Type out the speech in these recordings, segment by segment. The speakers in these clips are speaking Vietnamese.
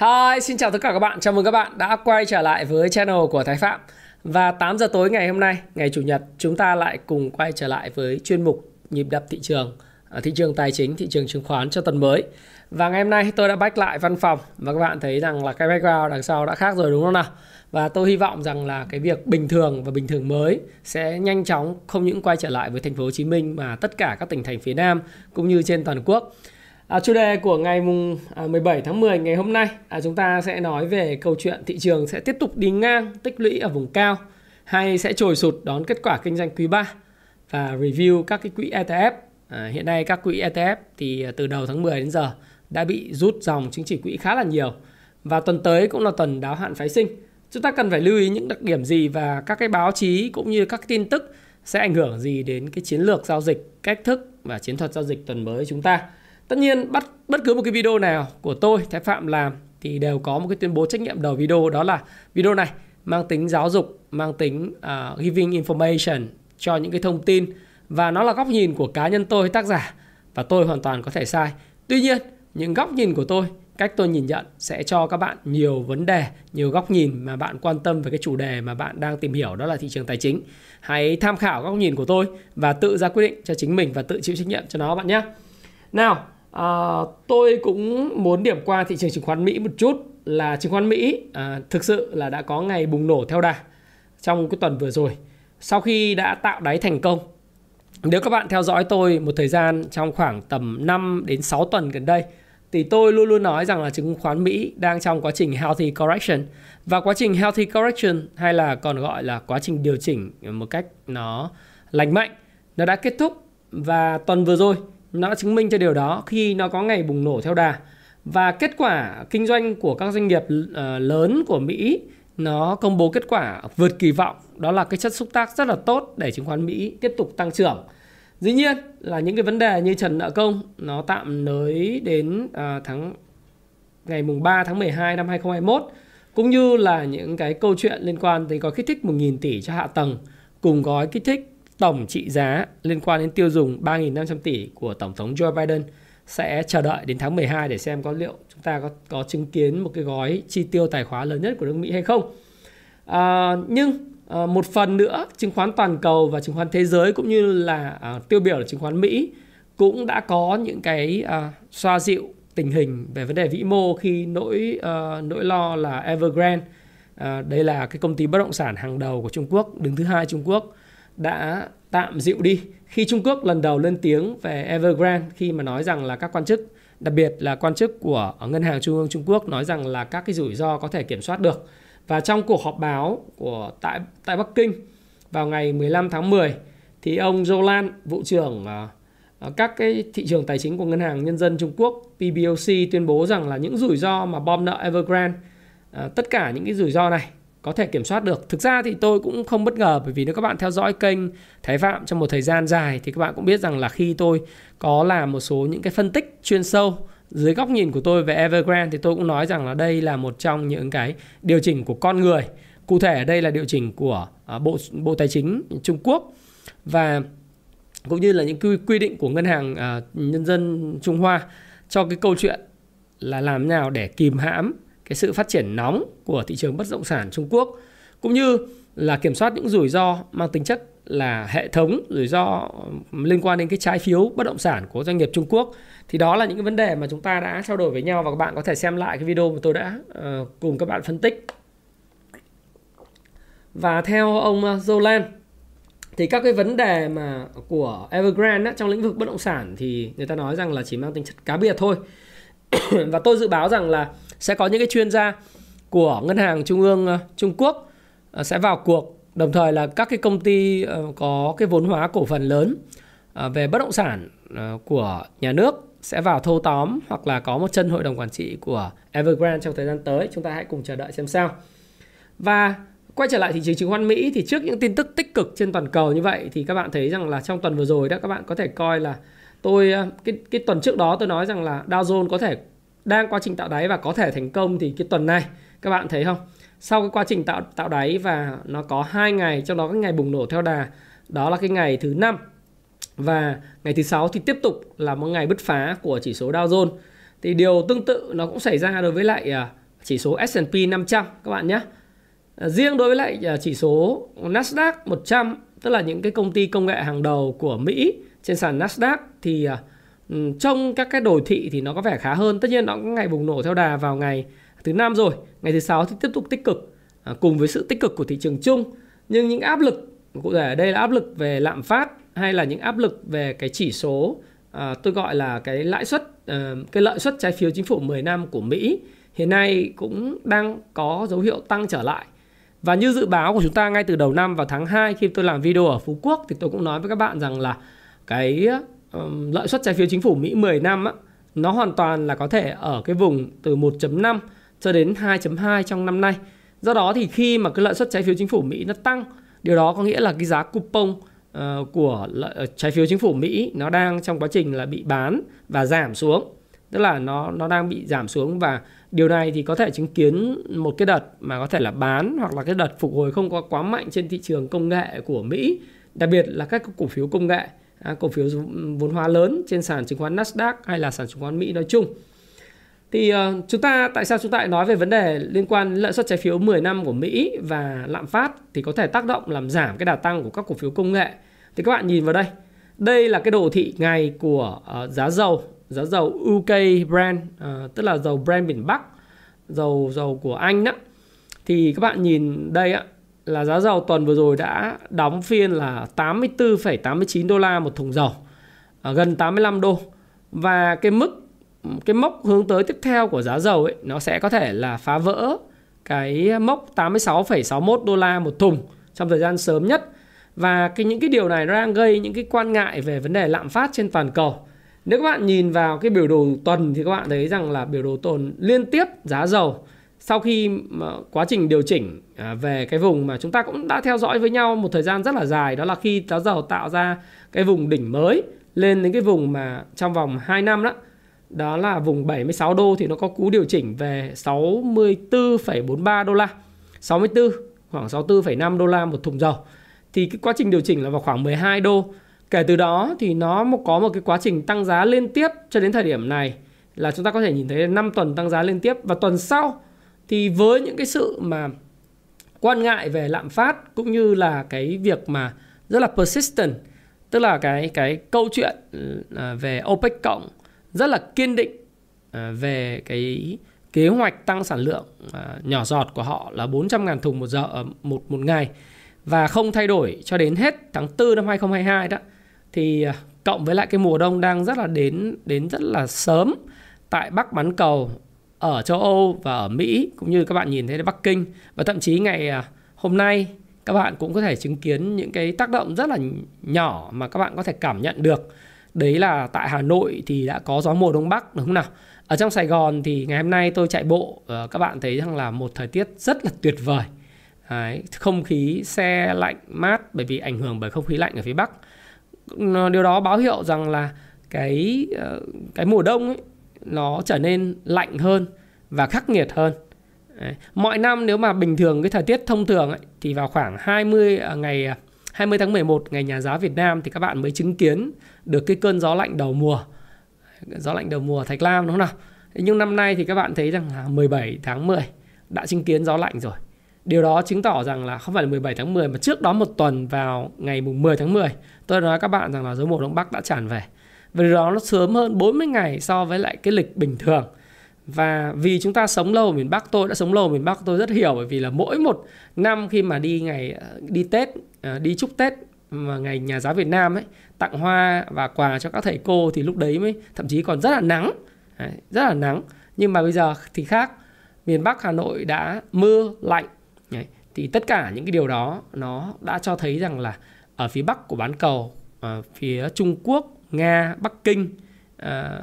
Hi, xin chào tất cả các bạn. Chào mừng các bạn đã quay trở lại với channel của Thái Phạm. Và 8 giờ tối ngày hôm nay, ngày Chủ nhật, chúng ta lại cùng quay trở lại với chuyên mục nhịp đập thị trường, ờ, thị trường tài chính, thị trường chứng khoán cho tuần mới. Và ngày hôm nay tôi đã back lại văn phòng và các bạn thấy rằng là cái background đằng sau đã khác rồi đúng không nào? Và tôi hy vọng rằng là cái việc bình thường và bình thường mới sẽ nhanh chóng không những quay trở lại với thành phố Hồ Chí Minh mà tất cả các tỉnh thành phía Nam cũng như trên toàn quốc. À, chủ đề của ngày mùng à, 17 tháng 10 ngày hôm nay à, chúng ta sẽ nói về câu chuyện thị trường sẽ tiếp tục đi ngang tích lũy ở vùng cao hay sẽ trồi sụt đón kết quả kinh doanh quý 3 và review các cái quỹ ETF. À, hiện nay các quỹ ETF thì à, từ đầu tháng 10 đến giờ đã bị rút dòng chứng chỉ quỹ khá là nhiều và tuần tới cũng là tuần đáo hạn phái sinh. Chúng ta cần phải lưu ý những đặc điểm gì và các cái báo chí cũng như các tin tức sẽ ảnh hưởng gì đến cái chiến lược giao dịch, cách thức và chiến thuật giao dịch tuần mới chúng ta. Tất nhiên bắt bất cứ một cái video nào của tôi Thái Phạm làm thì đều có một cái tuyên bố trách nhiệm đầu video đó là video này mang tính giáo dục, mang tính uh, giving information cho những cái thông tin và nó là góc nhìn của cá nhân tôi tác giả và tôi hoàn toàn có thể sai. Tuy nhiên, những góc nhìn của tôi, cách tôi nhìn nhận sẽ cho các bạn nhiều vấn đề, nhiều góc nhìn mà bạn quan tâm về cái chủ đề mà bạn đang tìm hiểu đó là thị trường tài chính. Hãy tham khảo góc nhìn của tôi và tự ra quyết định cho chính mình và tự chịu trách nhiệm cho nó bạn nhé. Nào, À, tôi cũng muốn điểm qua thị trường chứng khoán Mỹ một chút là chứng khoán Mỹ à, thực sự là đã có ngày bùng nổ theo đà trong cái tuần vừa rồi. Sau khi đã tạo đáy thành công. Nếu các bạn theo dõi tôi một thời gian trong khoảng tầm 5 đến 6 tuần gần đây thì tôi luôn luôn nói rằng là chứng khoán Mỹ đang trong quá trình healthy correction và quá trình healthy correction hay là còn gọi là quá trình điều chỉnh một cách nó lành mạnh nó đã kết thúc và tuần vừa rồi nó đã chứng minh cho điều đó khi nó có ngày bùng nổ theo đà. Và kết quả kinh doanh của các doanh nghiệp ờ, lớn của Mỹ, nó công bố kết quả vượt kỳ vọng. Đó là cái chất xúc tác rất là tốt để chứng khoán Mỹ tiếp tục tăng trưởng. Dĩ nhiên là những cái vấn đề như trần nợ công, nó tạm nới đến ờ, tháng, ngày mùng 3 tháng 12 năm 2021 cũng như là những cái câu chuyện liên quan tới gói kích thích 1.000 tỷ cho hạ tầng cùng gói kích thích tổng trị giá liên quan đến tiêu dùng 3.500 tỷ của Tổng thống Joe Biden sẽ chờ đợi đến tháng 12 để xem có liệu chúng ta có, có chứng kiến một cái gói chi tiêu tài khóa lớn nhất của nước Mỹ hay không. À, nhưng à, một phần nữa chứng khoán toàn cầu và chứng khoán thế giới cũng như là à, tiêu biểu là chứng khoán Mỹ cũng đã có những cái à, xoa dịu tình hình về vấn đề vĩ mô khi nỗi à, nỗi lo là Evergrande à, đây là cái công ty bất động sản hàng đầu của Trung Quốc đứng thứ hai Trung Quốc đã tạm dịu đi. Khi Trung Quốc lần đầu lên tiếng về Evergrande khi mà nói rằng là các quan chức đặc biệt là quan chức của ngân hàng trung ương Trung Quốc nói rằng là các cái rủi ro có thể kiểm soát được. Và trong cuộc họp báo của tại tại Bắc Kinh vào ngày 15 tháng 10 thì ông Jolan vụ trưởng uh, các cái thị trường tài chính của ngân hàng nhân dân Trung Quốc PBOC tuyên bố rằng là những rủi ro mà bom nợ Evergrande uh, tất cả những cái rủi ro này có thể kiểm soát được. Thực ra thì tôi cũng không bất ngờ bởi vì nếu các bạn theo dõi kênh Thái Phạm trong một thời gian dài thì các bạn cũng biết rằng là khi tôi có làm một số những cái phân tích chuyên sâu dưới góc nhìn của tôi về Evergrande thì tôi cũng nói rằng là đây là một trong những cái điều chỉnh của con người. Cụ thể ở đây là điều chỉnh của à, Bộ Bộ Tài chính Trung Quốc và cũng như là những quy, quy định của ngân hàng uh, nhân dân Trung Hoa cho cái câu chuyện là làm nào để kìm hãm cái sự phát triển nóng của thị trường bất động sản Trung Quốc cũng như là kiểm soát những rủi ro mang tính chất là hệ thống rủi ro liên quan đến cái trái phiếu bất động sản của doanh nghiệp Trung Quốc. Thì đó là những cái vấn đề mà chúng ta đã trao đổi với nhau và các bạn có thể xem lại cái video mà tôi đã uh, cùng các bạn phân tích. Và theo ông ờ, Zolan thì các cái vấn đề mà của Evergrande á, trong lĩnh vực bất động sản thì người ta nói rằng là chỉ mang tính chất cá biệt thôi. Và tôi dự báo rằng là sẽ có những cái chuyên gia của ngân hàng trung ương ờ, Trung Quốc ờ, sẽ vào cuộc đồng thời là các cái công ty ờ, có cái vốn hóa cổ phần lớn về bất động sản của nhà nước sẽ vào thâu tóm hoặc là có một chân hội đồng quản trị của Evergrande trong thời gian tới. Chúng ta hãy cùng chờ đợi xem sao. Và quay trở lại thị trường chứng khoán Mỹ thì trước những tin tức tích cực trên toàn cầu như vậy thì các bạn thấy rằng là trong tuần vừa rồi đó, các bạn có thể coi là tôi cái cái tuần trước đó tôi nói rằng là Dow Jones có thể đang quá trình tạo đáy và có thể thành công thì cái tuần này, các bạn thấy không? Sau cái quá trình tạo tạo đáy và nó có hai ngày, trong đó cái ngày bùng nổ theo đà, đó là cái ngày thứ năm và ngày thứ sáu thì tiếp tục là một ngày bứt phá của chỉ số Dow Jones. Thì điều tương tự nó cũng xảy ra đối với lại à, chỉ số S&P 500 các bạn nhé. À, riêng đối với lại à, chỉ số Nasdaq 100 tức là những cái công ty công nghệ hàng đầu của Mỹ trên sàn Nasdaq thì Ừ, trong các cái đồ thị thì nó có vẻ khá hơn. Tất nhiên nó có ngày bùng nổ theo đà vào ngày thứ năm rồi, ngày thứ sáu thì tiếp tục tích cực à, cùng với sự tích cực của thị trường chung. Nhưng những áp lực cụ thể ở đây là áp lực về lạm phát hay là những áp lực về cái chỉ số à, tôi gọi là cái lãi suất à, cái lợi suất trái phiếu chính phủ 10 năm của Mỹ hiện nay cũng đang có dấu hiệu tăng trở lại. Và như dự báo của chúng ta ngay từ đầu năm vào tháng 2 khi tôi làm video ở Phú Quốc thì tôi cũng nói với các bạn rằng là cái um, lợi suất trái phiếu chính phủ Mỹ 10 năm á, nó hoàn toàn là có thể ở cái vùng từ 1.5 cho đến 2.2 trong năm nay. Do đó thì khi mà cái lợi suất trái phiếu chính phủ Mỹ nó tăng, điều đó có nghĩa là cái giá coupon uh, của lợi, ờ, trái phiếu chính phủ Mỹ nó đang trong quá trình là bị bán và giảm xuống. Tức là nó nó đang bị giảm xuống và điều này thì có thể chứng kiến một cái đợt mà có thể là bán hoặc là cái đợt phục hồi không có quá mạnh trên thị trường công nghệ của Mỹ, đặc biệt là các cổ phiếu công nghệ À, cổ phiếu vốn hóa lớn trên sàn chứng khoán Nasdaq hay là sàn chứng khoán Mỹ nói chung. Thì uh, chúng ta tại sao chúng ta lại nói về vấn đề liên quan lợi suất trái phiếu 10 năm của Mỹ và lạm phát thì có thể tác động làm giảm cái đà tăng của các cổ phiếu công nghệ. Thì các bạn nhìn vào đây. Đây là cái đồ thị ngày của uh, giá dầu, giá dầu UK Brent uh, tức là dầu Brent miền Bắc, dầu dầu của Anh đó. Thì các bạn nhìn đây ạ là giá dầu tuần vừa rồi đã đóng phiên là 84,89 đô la một thùng dầu, à, gần 85 đô. Và cái mức cái mốc hướng tới tiếp theo của giá dầu ấy nó sẽ có thể là phá vỡ cái mốc 86,61 đô la một thùng trong thời gian sớm nhất. Và cái những cái điều này nó đang gây những cái quan ngại về vấn đề lạm phát trên toàn cầu. Nếu các bạn nhìn vào cái biểu đồ tuần thì các bạn thấy rằng là biểu đồ tuần liên tiếp giá dầu sau khi quá trình điều chỉnh à, về cái vùng mà chúng ta cũng đã theo dõi với nhau một thời gian rất là dài đó là khi giá dầu tạo ra cái vùng đỉnh mới lên đến cái vùng mà trong vòng 2 năm đó đó là vùng 76 đô thì nó có cú điều chỉnh về 64,43 đô la 64 khoảng 64,5 đô la một thùng dầu. Thì cái quá trình điều chỉnh là vào khoảng 12 đô. Kể từ đó thì nó có một cái quá trình tăng giá liên tiếp cho đến thời điểm này là chúng ta có thể nhìn thấy 5 tuần tăng giá liên tiếp và tuần sau thì với những cái sự mà quan ngại về lạm phát cũng như là cái việc mà rất là persistent, tức là cái cái câu chuyện ờ, về OPEC cộng rất là kiên định ờ, về cái kế hoạch tăng sản lượng ờ, nhỏ giọt của họ là 400.000 thùng một giờ một một ngày và không thay đổi cho đến hết tháng 4 năm 2022 đó, thì cộng với lại cái mùa đông đang rất là đến đến rất là sớm tại Bắc bán cầu ở châu Âu và ở Mỹ cũng như các bạn nhìn thấy Bắc Kinh và thậm chí ngày à, hôm nay các bạn cũng có thể chứng kiến những cái tác động rất là nhỏ mà các bạn có thể cảm nhận được. Đấy là tại Hà Nội thì đã có gió mùa đông bắc đúng không nào? Ở trong Sài Gòn thì ngày hôm nay tôi chạy bộ ờ, các bạn thấy rằng là một thời tiết rất là tuyệt vời. Đấy, không khí xe lạnh mát bởi vì ảnh hưởng bởi không khí lạnh ở phía Bắc. Ờ, điều đó báo hiệu rằng là cái ờ, cái mùa đông ấy nó trở nên lạnh hơn và khắc nghiệt hơn. Đấy. Mọi năm nếu mà bình thường cái thời tiết thông thường ấy, thì vào khoảng 20 à, ngày à, 20 tháng 11 ngày nhà giáo Việt Nam thì các bạn mới chứng kiến được cái cơn gió lạnh đầu mùa. Gió lạnh đầu mùa Thạch Lam đúng không nào? Nhưng năm nay thì các bạn thấy rằng là 17 tháng 10 đã chứng kiến gió lạnh rồi. Điều đó chứng tỏ rằng là không phải là 17 tháng 10 mà trước đó một tuần vào ngày mùng 10 tháng 10 tôi nói các bạn rằng là gió mùa đông bắc đã tràn về. Và điều đó nó sớm hơn 40 ngày so với lại cái lịch bình thường. Và vì chúng ta sống lâu ở miền Bắc, tôi đã sống lâu ở miền Bắc, tôi rất hiểu bởi vì là mỗi một năm khi mà đi ngày đi Tết, ờ, đi chúc Tết mà ngày nhà giáo Việt Nam ấy tặng hoa và quà cho các thầy cô thì lúc đấy mới thậm chí còn rất là nắng, đấy, rất là nắng. Nhưng mà bây giờ thì khác, miền Bắc Hà Nội đã mưa lạnh, đấy, thì tất cả những cái điều đó nó đã cho thấy rằng là ở phía bắc của bán cầu, ở phía Trung Quốc Nga, Bắc Kinh, à,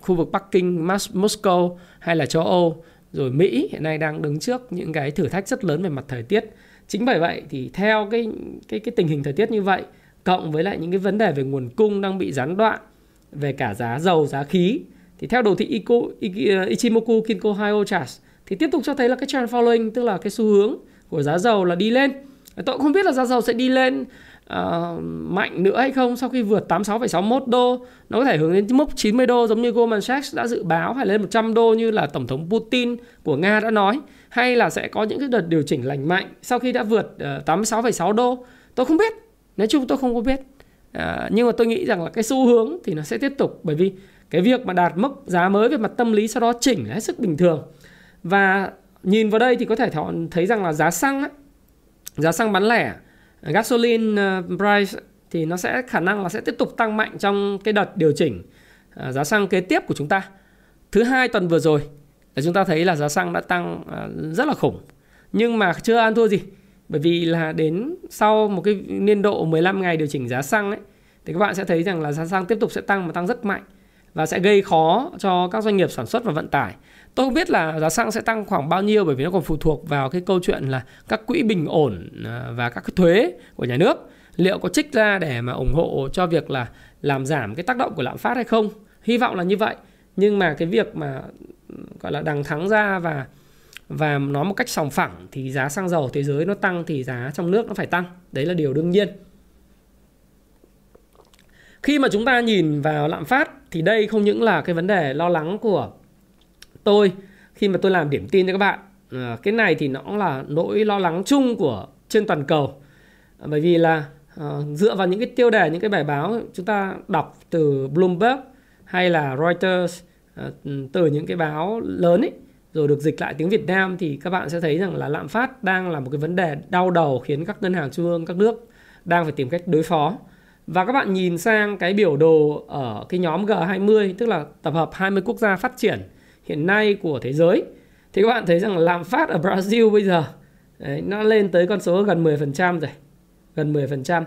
khu vực Bắc Kinh, Moscow hay là châu Âu rồi Mỹ hiện nay đang đứng trước những cái thử thách rất lớn về mặt thời tiết. Chính bởi vậy thì theo cái cái cái tình hình thời tiết như vậy cộng với lại những cái vấn đề về nguồn cung đang bị gián đoạn về cả giá dầu, giá khí thì theo đồ thị Iko, Ichimoku Kinko Hyo charts thì tiếp tục cho thấy là cái trend following tức là cái xu hướng của giá dầu là đi lên. Tôi cũng không biết là giá dầu sẽ đi lên uh, mạnh nữa hay không? Sau khi vượt 86,61 đô nó có thể hướng đến mức 90 đô giống như Goldman Sachs đã dự báo hay lên 100 đô như là tổng thống Putin của Nga đã nói hay là sẽ có những cái đợt điều chỉnh lành mạnh sau khi đã vượt ờ, uh, 86,6 đô. Tôi không biết. Nói chung tôi không có biết. Uh, nhưng mà tôi nghĩ rằng là cái xu hướng thì nó sẽ tiếp tục bởi vì cái việc mà đạt mức giá mới về mặt tâm lý sau đó chỉnh là hết sức bình thường. Và nhìn vào đây thì có thể thấy rằng là giá xăng ấy, giá xăng bán lẻ gasoline ờ, price thì nó sẽ, khả năng là sẽ tiếp tục tăng mạnh trong cái đợt điều chỉnh ờ, giá xăng kế tiếp của chúng ta. Thứ hai tuần vừa rồi là chúng ta thấy là giá xăng đã tăng ờ, rất là khủng. Nhưng mà chưa ăn thua gì. Bởi vì là đến sau một cái niên độ 15 ngày điều chỉnh giá xăng ấy, thì các bạn sẽ thấy rằng là giá xăng tiếp tục sẽ tăng và tăng rất mạnh và sẽ gây khó cho các doanh nghiệp sản xuất và vận tải. Tôi không biết là giá xăng sẽ tăng khoảng bao nhiêu bởi vì nó còn phụ thuộc vào cái câu chuyện là các quỹ bình ổn à, và các cái thuế của nhà nước liệu có trích ra để mà ủng hộ cho việc là làm giảm cái tác động của lạm phát hay không. Hy vọng là như vậy. Nhưng mà cái việc mà, gọi là, đằng thắng ra và và nó một cách sòng phẳng thì giá xăng dầu thế giới nó tăng thì giá trong nước nó phải tăng. Đấy là điều đương nhiên. Khi mà chúng ta nhìn vào lạm phát thì đây không những là cái vấn đề lo lắng của tôi khi mà tôi làm điểm tin cho các bạn. À, cái này thì nó cũng là nỗi lo lắng chung của trên toàn cầu. À, bởi vì là à, dựa vào những cái tiêu đề những cái bài báo chúng ta đọc từ Bloomberg hay là Reuters à, từ những cái báo lớn ấy rồi được dịch lại tiếng Việt Nam thì các bạn sẽ thấy rằng là lạm phát đang là một cái vấn đề đau đầu khiến các ngân hàng trung ương các nước đang phải tìm cách đối phó. Và các bạn nhìn sang cái biểu đồ ở cái nhóm G20 tức là tập hợp 20 quốc gia phát triển hiện nay của thế giới. Thì các bạn thấy rằng lạm phát ở Brazil bây giờ đấy, nó lên tới con số gần 10% rồi gần 10%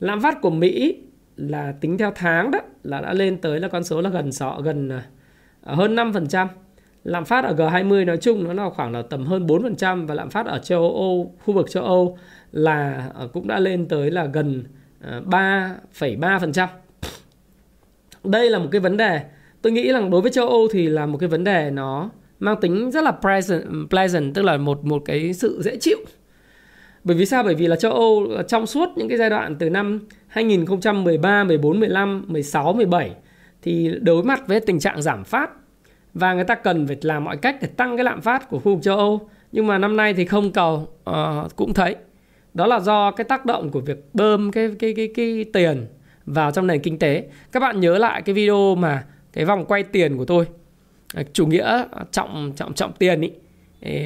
lạm phát của Mỹ là tính theo tháng đó là đã lên tới là con số là gần sọ gần à, à, hơn 5% lạm phát ở G20 nói chung nó là khoảng là tầm hơn 4% và lạm phát ở châu Âu khu vực châu Âu là à, cũng đã lên tới là gần 3,3% đây là một cái vấn đề tôi nghĩ rằng đối với châu Âu thì là một cái vấn đề nó mang tính rất là pleasant, pleasant tức là một một cái sự dễ chịu. Bởi vì sao? Bởi vì là châu Âu ờ, trong suốt những cái giai đoạn từ năm 2013, 14, 15, 16, 17 thì đối mặt với tình trạng giảm phát và người ta cần phải làm mọi cách để tăng cái lạm phát của khu vực châu Âu. Nhưng mà năm nay thì không cầu uh, cũng thấy đó là do cái tác động của việc bơm cái cái cái cái tiền vào trong nền kinh tế. Các bạn nhớ lại cái video mà cái vòng quay tiền của tôi à, chủ nghĩa à, trọng trọng trọng tiền ý.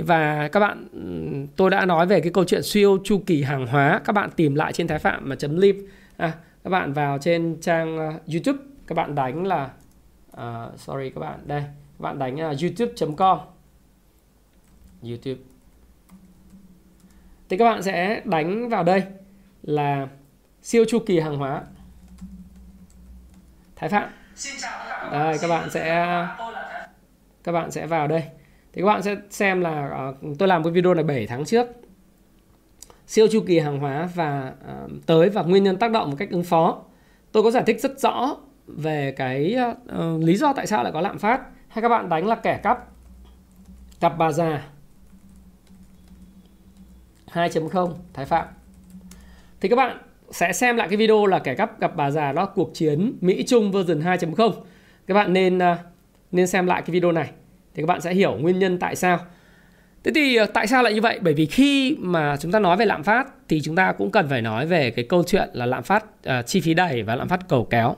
Và các bạn ừ, tôi đã nói về cái câu chuyện siêu chu kỳ hàng hóa các bạn tìm lại trên thái phạm mà chấm live à, các bạn vào trên trang à, youtube các bạn đánh là uh, sorry các bạn đây các bạn đánh là youtube.com youtube. Thì các bạn sẽ đánh vào đây là siêu chu kỳ hàng hóa thái phạm đây các bạn sẽ các bạn. Sẽ vào đây. Thì các bạn sẽ xem là uh, tôi làm cái video này 7 tháng trước. Siêu chu kỳ hàng hóa và uh, tới và nguyên nhân tác động một cách ứng phó. Tôi có giải thích rất rõ về cái uh, lý do tại sao lại có lạm phát. Hay các bạn đánh là kẻ cắp. Cặp bà già. 2.0 Thái Phạm. Thì các bạn sẽ xem lại cái video là kẻ cắp gặp bà già đó cuộc chiến Mỹ Trung version 2.0 các bạn nên à, nên xem lại cái video này thì các bạn sẽ hiểu nguyên nhân tại sao Thế thì à, tại sao lại như vậy? Bởi vì khi mà chúng ta nói về lạm phát thì chúng ta cũng cần phải nói về cái câu chuyện là lạm phát uh, chi phí đẩy và lạm phát cầu kéo.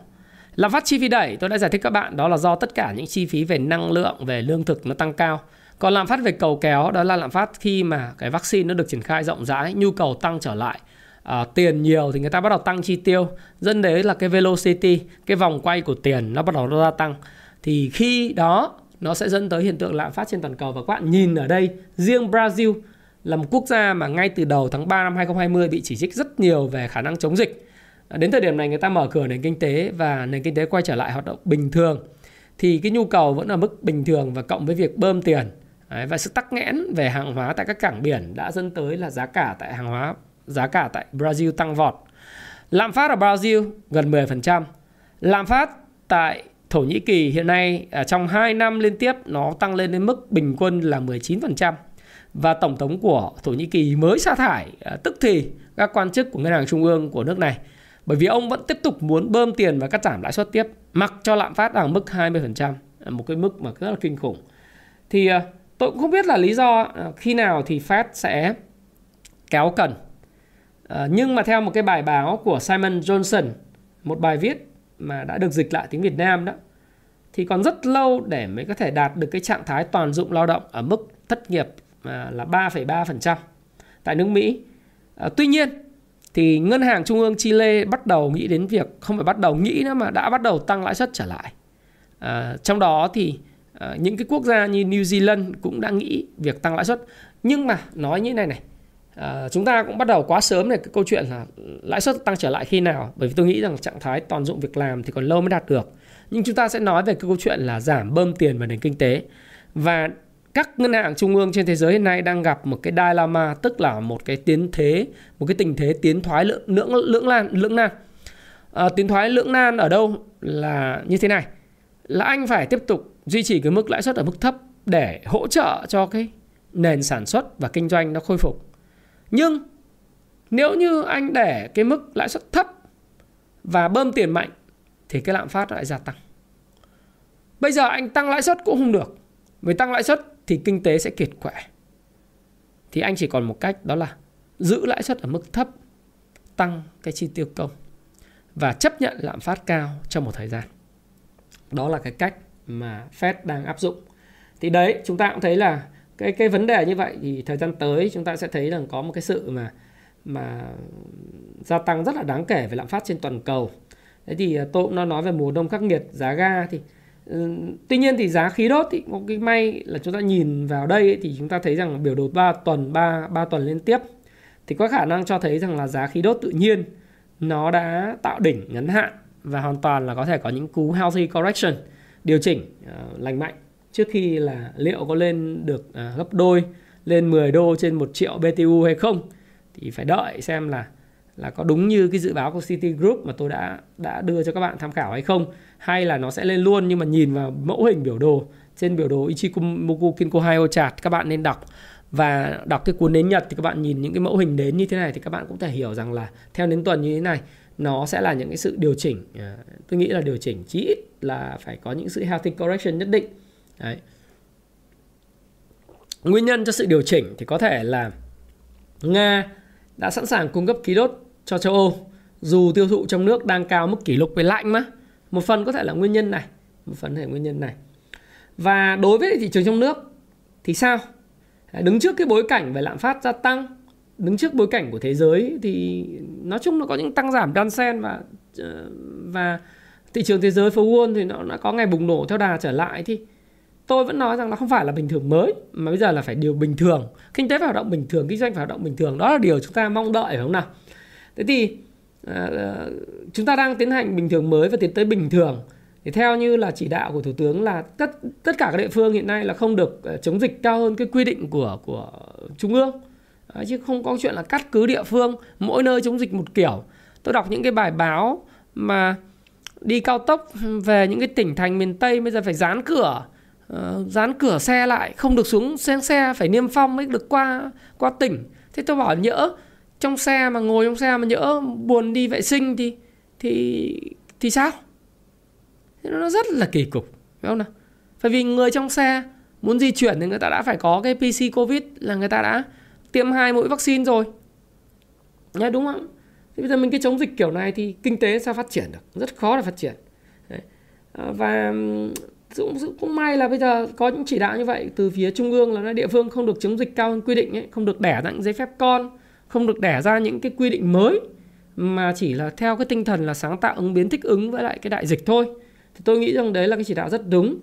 Lạm phát chi phí đẩy tôi đã giải thích các bạn đó là do tất cả những chi phí về năng lượng, về lương thực nó tăng cao. Còn lạm phát về cầu kéo đó là lạm phát khi mà cái vaccine nó được triển khai rộng rãi, nhu cầu tăng trở lại uh, tiền nhiều thì người ta bắt đầu tăng chi tiêu dẫn đến là cái velocity cái vòng quay của tiền nó bắt đầu gia tăng thì khi đó nó sẽ dẫn tới hiện tượng lạm phát trên toàn cầu và các bạn nhìn ở đây riêng Brazil là một quốc gia mà ngay từ đầu tháng 3 năm 2020 bị chỉ trích rất nhiều về khả năng chống dịch. Ờ, đến thời điểm này người ta mở cửa nền kinh tế và nền kinh tế quay trở lại hoạt động bình thường. thì cái nhu cầu vẫn ở mức bình thường và cộng với việc bơm tiền Đấy, và sự tắc nghẽn về hàng hóa tại các cảng biển đã dẫn tới là giá cả tại hàng hóa giá cả tại Brazil tăng vọt. Lạm phát ở Brazil gần 10%. Lạm phát tại Thổ Nhĩ Kỳ hiện nay à, trong 2 năm liên tiếp nó tăng lên đến mức bình quân là 19%. Và Tổng thống của Thổ Nhĩ Kỳ mới sa thải à, tức thì các quan chức của Ngân hàng Trung ương của nước này. Bởi vì ông vẫn tiếp tục muốn bơm tiền và cắt giảm lãi suất tiếp, mặc cho lạm phát ở mức 20%. À, một cái mức mà rất là kinh khủng. Thì tôi cũng không biết là lý do khi nào thì Fed sẽ kéo cần. Ờ, nhưng mà theo một cái bài báo của Simon Johnson, một bài viết mà đã được dịch lại tiếng Việt Nam đó thì còn rất lâu để mới có thể đạt được cái trạng thái toàn dụng lao động ở mức thất nghiệp à, là 3,3% tại nước Mỹ. À, tuy nhiên thì ngân hàng trung ương Chile bắt đầu nghĩ đến việc không phải bắt đầu nghĩ nữa mà đã bắt đầu tăng lãi suất trở lại. À, trong đó thì à, những cái quốc gia như New Zealand cũng đã nghĩ việc tăng lãi suất. Nhưng mà nói như này này, À, chúng ta cũng bắt đầu quá sớm để cái câu chuyện là lãi suất tăng trở lại khi nào? Bởi vì tôi nghĩ rằng trạng thái toàn dụng việc làm thì còn lâu mới đạt được. Nhưng chúng ta sẽ nói về cái câu chuyện là giảm bơm tiền vào nền kinh tế. Và các ngân hàng trung ương trên thế giới hiện nay đang gặp một cái dilemma tức là một cái tiến thế một cái tình thế tiến thoái lưỡng lưỡng lưỡng nan lưỡng nan. À, tiến thoái lưỡng nan ở đâu là như thế này. Là anh phải tiếp tục duy trì cái mức lãi suất ở mức thấp để hỗ trợ cho cái nền sản xuất và kinh doanh nó khôi phục nhưng nếu như anh để cái mức lãi suất thấp và bơm tiền mạnh thì cái lạm phát lại gia tăng. Bây giờ anh tăng lãi suất cũng không được. Vì tăng lãi suất thì kinh tế sẽ kiệt quệ. Thì anh chỉ còn một cách đó là giữ lãi suất ở mức thấp, tăng cái chi tiêu công và chấp nhận lạm phát cao trong một thời gian. Đó là cái cách mà Fed đang áp dụng. Thì đấy, chúng ta cũng thấy là cái cái vấn đề như vậy thì thời gian tới chúng ta sẽ thấy rằng có một cái sự mà mà gia tăng rất là đáng kể về lạm phát trên toàn cầu. Thế thì à, tôi cũng nói về mùa đông khắc nghiệt giá ga thì ừ, tuy nhiên thì giá khí đốt thì một cái may là chúng ta nhìn vào đây ấy, thì chúng ta thấy rằng biểu đồ 3 tuần 3 3 tuần liên tiếp thì có khả năng cho thấy rằng là giá khí đốt tự nhiên nó đã tạo đỉnh ngắn hạn và hoàn toàn là có thể có những cú healthy correction điều chỉnh uh, lành mạnh trước khi là liệu có lên được à, gấp đôi lên 10 đô trên 1 triệu BTU hay không thì phải đợi xem là là có đúng như cái dự báo của City Group mà tôi đã đã đưa cho các bạn tham khảo hay không. Hay là nó sẽ lên luôn nhưng mà nhìn vào mẫu hình biểu đồ trên biểu đồ Ichimoku Kinko Hyo chart các bạn nên đọc. Và đọc cái cuốn nến Nhật thì các bạn nhìn những cái mẫu hình nến như thế này thì các bạn cũng thể hiểu rằng là theo nến tuần như thế này nó sẽ là những cái sự điều chỉnh à, tôi nghĩ là điều chỉnh chỉ ít là phải có những sự healthy correction nhất định. Đấy. Nguyên nhân cho sự điều chỉnh thì có thể là Nga đã sẵn sàng cung cấp khí đốt cho châu Âu dù tiêu thụ trong nước đang cao mức kỷ lục về lạnh mà. Một phần có thể là nguyên nhân này, một phần là nguyên nhân này. Và đối với thị trường trong nước thì sao? Đứng trước cái bối cảnh về lạm phát gia tăng, đứng trước bối cảnh của thế giới thì nói chung nó có những tăng giảm đan xen và ờ, và thị trường thế giới phố Wall thì nó đã có ngày bùng nổ theo đà trở lại thì tôi vẫn nói rằng nó không phải là bình thường mới mà bây giờ là phải điều bình thường. Kinh tế phải hoạt động bình thường kinh doanh phải hoạt động bình thường. Đó là điều chúng ta mong đợi phải không nào? Thế thì à, à chúng ta đang tiến hành bình thường mới và tiến tới bình thường. Thì theo như là chỉ đạo của thủ tướng là tất tất cả các địa phương hiện nay là không được à, chống dịch cao hơn cái quy định của của trung ương. À, chứ không có chuyện là cắt cứ địa phương mỗi nơi chống dịch một kiểu. Tôi đọc những cái bài báo mà đi cao tốc về những cái tỉnh thành miền tây bây giờ phải dán cửa uh, dán cửa xe lại không được xuống xe xe phải niêm phong mới được qua qua tỉnh. Thế tôi bảo nhỡ trong xe mà ngồi trong xe mà nhỡ buồn đi vệ sinh thì thì thì sao? Thế nó rất là kỳ cục phải không nào? Bởi vì người trong xe muốn di chuyển thì người ta đã phải có cái PC Covid là người ta đã tiêm hai mũi vaccine rồi. Đấy, đúng không? Thế bây giờ mình cái chống dịch kiểu này thì kinh tế sao phát triển được? Rất khó để phát triển. Đấy. Ờ, và cũng cũng may là bây giờ có những chỉ đạo như vậy từ phía trung ương là địa phương không được chống dịch cao hơn quy định ấy, không được đẻ ra những giấy phép con không được đẻ ra những cái quy định mới mà chỉ là theo cái tinh thần là sáng tạo ứng biến thích ứng với lại cái đại dịch thôi. Thì tôi nghĩ rằng đấy là cái chỉ đạo rất đúng.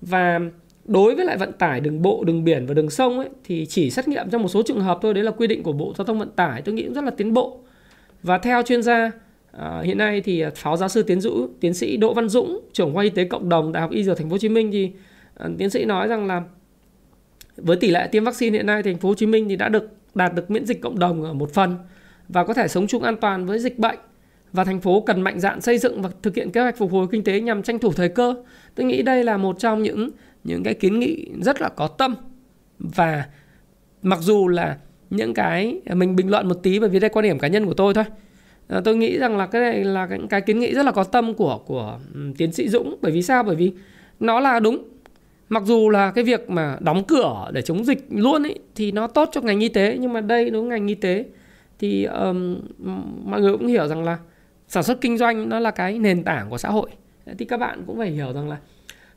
Và đối với lại vận tải đường bộ đường biển và đường sông ấy thì chỉ xét nghiệm trong một số trường hợp thôi đấy là quy định của bộ giao thông vận tải tôi nghĩ cũng rất là tiến bộ. Và theo chuyên gia À, hiện nay thì ờ, phó giáo sư tiến dũ tiến sĩ Đỗ Văn Dũng trưởng khoa y tế cộng đồng Đại học Y Dược Thành phố Hồ Chí Minh thì à, tiến sĩ nói rằng là với tỷ lệ tiêm vaccine hiện nay thành phố Hồ Chí Minh thì đã được đạt được miễn dịch cộng đồng ở một phần và có thể sống chung an toàn với dịch bệnh và thành phố cần mạnh dạn xây dựng và thực hiện kế hoạch phục hồi kinh tế nhằm tranh thủ thời cơ. Tôi nghĩ đây là một trong những những cái kiến nghị rất là có tâm và mặc dù là những cái mình bình luận một tí bởi vì đây quan điểm cá nhân của tôi thôi. À, tôi nghĩ rằng là cái này là cái, cái kiến nghị rất là có tâm của của tiến sĩ Dũng. Bởi vì sao? Bởi vì nó là đúng. Mặc dù là cái việc mà đóng cửa để chống dịch luôn ấy thì nó tốt cho ngành y tế. Nhưng mà đây đối với ngành y tế thì um, mọi người cũng hiểu rằng là sản xuất kinh doanh nó là cái nền tảng của xã hội. Thì các bạn cũng phải hiểu rằng là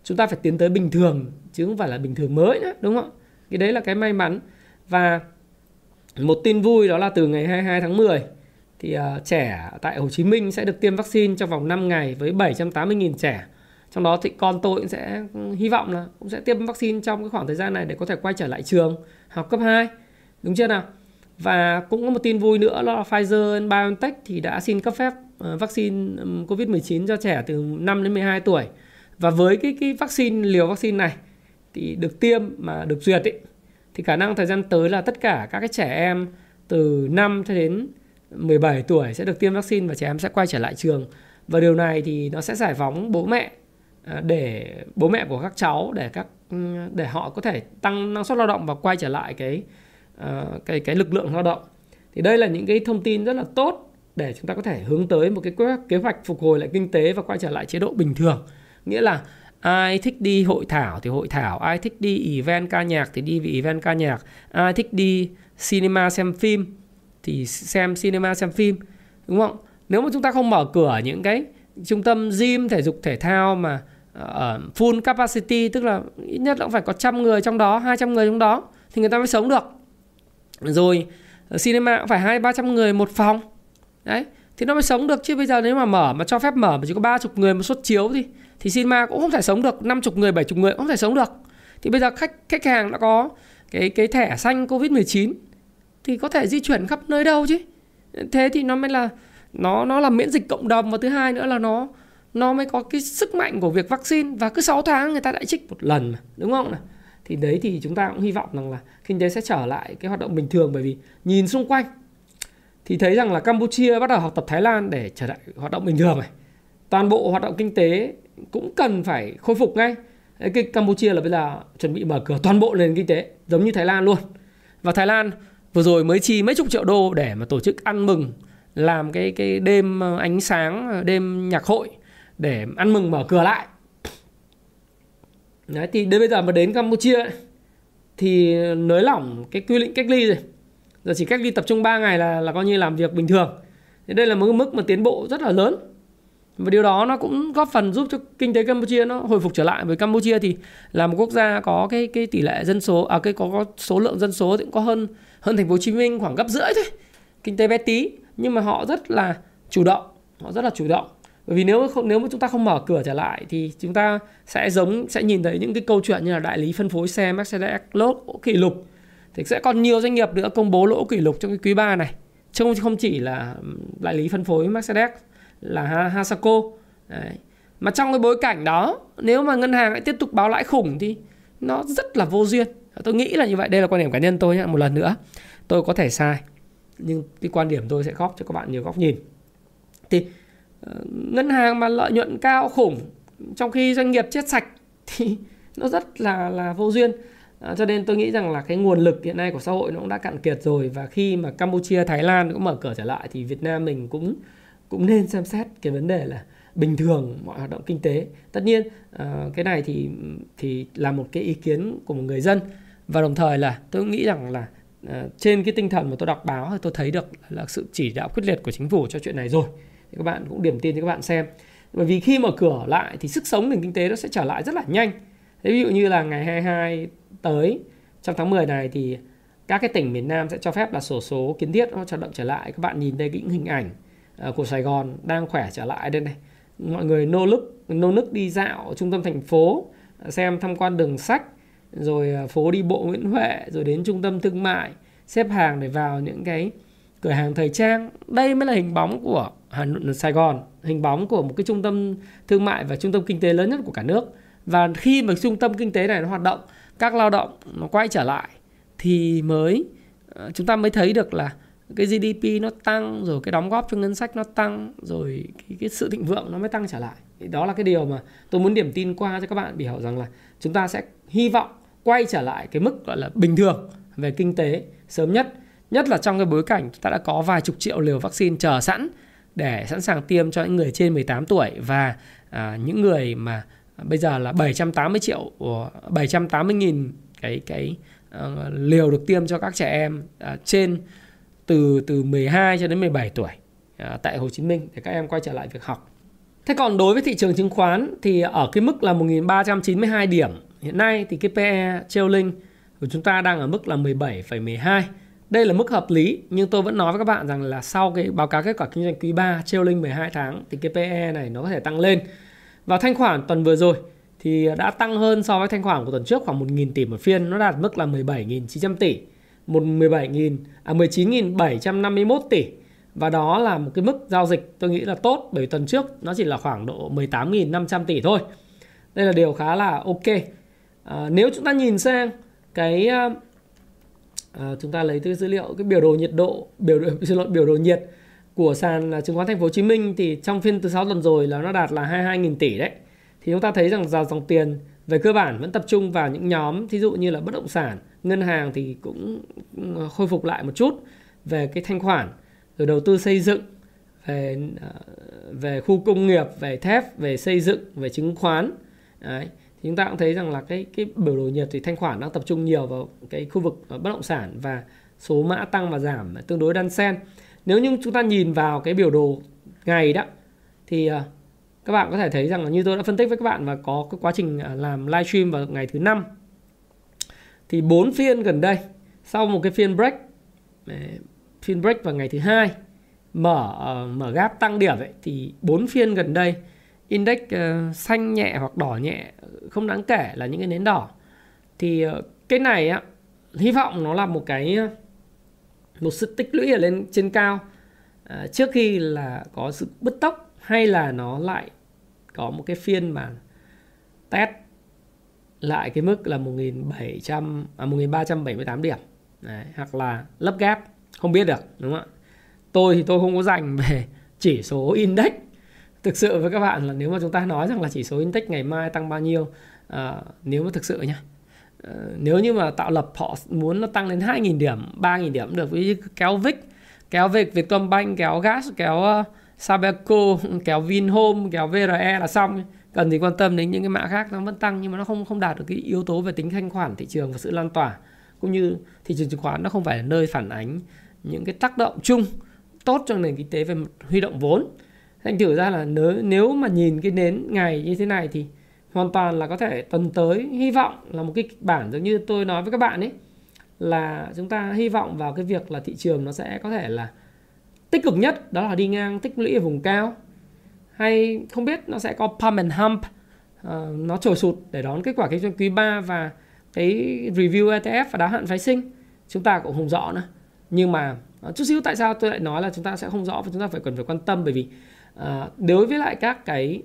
chúng ta phải tiến tới bình thường chứ không phải là bình thường mới nữa đúng không? Cái đấy là cái may mắn. Và một tin vui đó là từ ngày 22 tháng 10 thì uh, trẻ tại Hồ Chí Minh sẽ được tiêm vaccine trong vòng 5 ngày với 780.000 trẻ. Trong đó thì con tôi cũng sẽ ừ, hy vọng là cũng sẽ tiêm vaccine trong cái khoảng thời gian này để có thể quay trở lại trường học cấp 2. Đúng chưa nào? Và cũng có một tin vui nữa là Pfizer BioNTech thì đã xin cấp phép ờ, vaccine COVID-19 cho trẻ từ 5 đến 12 tuổi. Và với cái cái vaccine liều vaccine này thì được tiêm mà được duyệt ý, thì khả năng thời gian tới là tất cả các cái trẻ em từ 5 cho đến 17 tuổi sẽ được tiêm vaccine và trẻ em sẽ quay trở lại trường. Và điều này thì nó sẽ giải phóng bố mẹ à, để bố mẹ của các cháu, để các để họ có thể tăng năng suất lao động và quay trở lại cái à, cái cái lực lượng lao động. Thì đây là những cái thông tin rất là tốt để chúng ta có thể hướng tới một cái kế hoạch phục hồi lại kinh tế và quay trở lại chế độ bình thường nghĩa là ai thích đi hội thảo thì hội thảo, ai thích đi event ca nhạc thì đi vì event ca nhạc, ai thích đi cinema xem phim thì xem cinema, xem phim, đúng không? Nếu mà chúng ta không mở cửa những cái trung tâm gym, thể dục, thể thao mà ở full capacity, tức là ít nhất cũng phải có trăm người trong đó 200 người trong đó, thì người ta mới sống được. Rồi ờ, cinema cũng phải hai, ba trăm người một phòng. Đấy, thì nó mới sống được, chứ bây giờ nếu mà mở, mà cho phép mở mà chỉ có ba chục người một suất chiếu thì thì cinema cũng không thể sống được, năm chục người, bảy chục người cũng không thể sống được. Thì bây giờ khách khách hàng đã có cái cái thẻ xanh covid 19 thì có thể di chuyển khắp nơi đâu chứ thế thì nó mới là, nó nó là miễn dịch cộng đồng và thứ hai nữa là nó nó mới có cái sức mạnh của việc vaccine và cứ 6 tháng người ta lại trích một lần mà đúng không nào thì đấy thì chúng ta cũng hy vọng rằng là kinh tế sẽ trở lại cái hoạt động bình thường bởi vì nhìn xung quanh thì thấy rằng là Campuchia bắt đầu học tập Thái Lan để trở lại hoạt động bình thường này. Toàn bộ hoạt động kinh tế cũng cần phải khôi phục ngay. Cái Campuchia là bây giờ chuẩn bị mở cửa toàn bộ nền kinh tế giống như Thái Lan luôn. Và Thái Lan vừa rồi mới chi mấy chục triệu đô để mà tổ chức ăn mừng làm cái cái đêm ờ, ánh sáng, ờ, đêm nhạc hội để ăn mừng mở cửa lại. Đấy thì đến bây giờ mà đến Campuchia thì nới lỏng cái quy định cách ly rồi. Giờ chỉ cách ly tập trung 3 ngày là là coi như làm việc bình thường. Thì đây là một mức mà tiến bộ rất là lớn. Và điều đó nó cũng góp phần giúp cho kinh tế Campuchia nó hồi phục trở lại. Với Campuchia thì là một quốc gia có cái cái tỷ lệ dân số à cái có, có số lượng dân số thì cũng có hơn hơn thành phố Hồ Chí Minh khoảng gấp rưỡi thôi. Kinh tế bé tí nhưng mà họ rất là chủ động họ rất là chủ động. Bởi vì nếu không nếu mà chúng ta không mở cửa trở lại thì chúng ta sẽ giống sẽ nhìn thấy những cái câu chuyện như là đại lý phân phối xe Mercedes lỗ kỷ lục. Thì sẽ còn nhiều doanh nghiệp nữa công bố lỗ kỷ lục trong cái quý 3 này. Chứ không, không chỉ là đại lý phân phối Mercedes là Hasako. Đấy. mà trong cái bối cảnh đó nếu mà ngân hàng lại tiếp tục báo lãi khủng thì nó rất là vô duyên tôi nghĩ là như vậy đây là quan điểm cá nhân tôi nhé một lần nữa. Tôi có thể sai nhưng cái quan điểm tôi sẽ góp cho các bạn nhiều góc nhìn. Thì ờ, ngân hàng mà lợi nhuận cao khủng trong khi doanh nghiệp chết sạch thì nó rất là là vô duyên. À, cho nên tôi nghĩ rằng là cái nguồn lực hiện nay của xã hội nó cũng đã cạn kiệt rồi và khi mà Campuchia, Thái Lan cũng mở cửa trở lại thì Việt Nam mình cũng cũng nên xem xét cái vấn đề là bình thường mọi hoạt động kinh tế. Tất nhiên à, cái này thì thì là một cái ý kiến của một người dân và đồng thời là tôi nghĩ rằng là ờ, trên cái tinh thần mà tôi đọc báo thì tôi thấy được là sự chỉ đạo quyết liệt của chính phủ cho chuyện này rồi. Thì các bạn cũng điểm tin cho các bạn xem. Bởi vì khi mở cửa lại thì sức sống nền kinh tế nó sẽ trở lại rất là nhanh. Thế ví dụ như là ngày 22 tới trong tháng 10 này thì các cái tỉnh miền Nam sẽ cho phép là sổ số kiến thiết nó hoạt động trở lại. Các bạn nhìn thấy những hình ảnh ờ, của Sài Gòn đang khỏe trở lại đây này. Mọi người nô nức nô nức đi dạo trung tâm thành phố, xem tham quan đường sách, rồi à, phố đi bộ Nguyễn Huệ, rồi đến trung tâm thương mại, xếp hàng để vào những cái cửa hàng thời trang. Đây mới là hình bóng của Hà Nội, Sài Gòn hình bóng của một cái trung tâm thương mại và trung tâm kinh tế lớn nhất của cả nước. Và khi mà trung tâm kinh tế này nó hoạt động các lao động nó quay trở lại thì mới à, chúng ta mới thấy được là cái GDP nó tăng rồi cái đóng góp cho ngân sách nó tăng rồi cái, cái sự thịnh vượng nó mới tăng trở lại. Đó là cái điều mà tôi muốn điểm tin qua cho các bạn hiểu rằng là chúng ta sẽ hy vọng quay trở lại cái mức gọi là bình thường về kinh tế sớm nhất nhất là trong cái bối cảnh chúng ta đã có vài chục triệu liều vaccine chờ sẵn để sẵn sàng tiêm cho những người trên 18 tuổi và à, những người mà bây giờ là 780 triệu 780 nghìn cái cái uh, liều được tiêm cho các trẻ em uh, trên từ từ 12 cho đến 17 tuổi uh, tại Hồ Chí Minh để các em quay trở lại việc học. Thế còn đối với thị trường chứng khoán thì ở cái mức là 1.392 điểm hiện nay thì cái PE trailing của chúng ta đang ở mức là 17,12. Đây là mức hợp lý nhưng tôi vẫn nói với các bạn rằng là sau cái báo cáo kết quả kinh doanh quý 3 trailing 12 tháng thì cái PE này nó có thể tăng lên. Và thanh khoản tuần vừa rồi thì đã tăng hơn so với thanh khoản của tuần trước khoảng 1.000 tỷ một phiên, nó đạt mức là 17.900 tỷ, 17.000 à 19.751 tỷ. Và đó là một cái mức giao dịch tôi nghĩ là tốt bởi vì tuần trước nó chỉ là khoảng độ 18.500 tỷ thôi. Đây là điều khá là ok. À, nếu chúng ta nhìn sang cái à, chúng ta lấy từ dữ liệu cái biểu đồ nhiệt độ biểu đồ xin lỗi biểu đồ nhiệt của sàn chứng khoán thành phố Hồ Chí Minh thì trong phiên từ sáu tuần rồi là nó đạt là 22.000 tỷ đấy. Thì chúng ta thấy rằng dòng dòng tiền về cơ bản vẫn tập trung vào những nhóm thí dụ như là bất động sản, ngân hàng thì cũng khôi phục lại một chút về cái thanh khoản, rồi đầu tư xây dựng, về về khu công nghiệp, về thép, về xây dựng, về chứng khoán. Đấy. Thì chúng ta cũng thấy rằng là cái cái biểu đồ nhiệt thì thanh khoản đang tập trung nhiều vào cái khu vực ờ, bất động sản và số mã tăng và giảm tương đối đan xen. Nếu như chúng ta nhìn vào cái biểu đồ ngày đó thì ờ, các bạn có thể thấy rằng là như tôi đã phân tích với các bạn và có cái quá trình ờ, làm livestream vào ngày thứ năm. Thì bốn phiên gần đây sau một cái phiên break phiên break vào ngày thứ hai mở mở gap tăng điểm ấy, thì bốn phiên gần đây index uh, xanh nhẹ hoặc đỏ nhẹ không đáng kể là những cái nến đỏ. Thì uh, cái này á hy vọng nó là một cái ờ, một sự tích lũy ở lên trên cao. À, trước khi là có sự bứt tốc hay là nó lại có một cái phiên mà test lại cái mức là 1700 à 1378 điểm. Đấy, hoặc là lấp gap không biết được đúng không ạ? Tôi thì tôi không có dành về chỉ số index thực sự với các bạn là nếu mà chúng ta nói rằng là chỉ số index ngày mai tăng bao nhiêu à, nếu mà thực sự nhá Ờ, nếu như mà tạo lập họ muốn nó tăng đến 2.000 điểm 3.000 điểm được với kéo vick kéo việc Vietcombank kéo gas kéo uh, Sabeco kéo Vinhome kéo VRE là xong. Cần gì quan tâm đến những cái mã khác nó vẫn tăng nhưng mà nó không không đạt được cái yếu tố về tính thanh khoản thị trường và sự lan tỏa. Cũng như thị trường chứng khoán nó không phải là nơi phản ánh những cái tác động chung tốt cho nền kinh tế về huy động vốn thành thử ra là nếu nếu mà nhìn cái nến ngày như thế này thì hoàn toàn là có thể tuần tới hy vọng là một cái kịch bản giống như tôi nói với các bạn ấy là chúng ta hy vọng vào cái việc là thị trường nó sẽ có thể là tích cực nhất đó là đi ngang tích lũy ở vùng cao. Hay không biết nó sẽ có pump and hump uh, nó trồi sụt để đón kết quả kinh doanh quý 3 và cái review ETF và đáo hạn phái sinh. Chúng ta cũng không rõ nữa. Nhưng mà uh, chút xíu tại sao tôi lại nói là chúng ta sẽ không rõ và chúng ta phải cần phải quan tâm bởi vì À, đối với lại các cái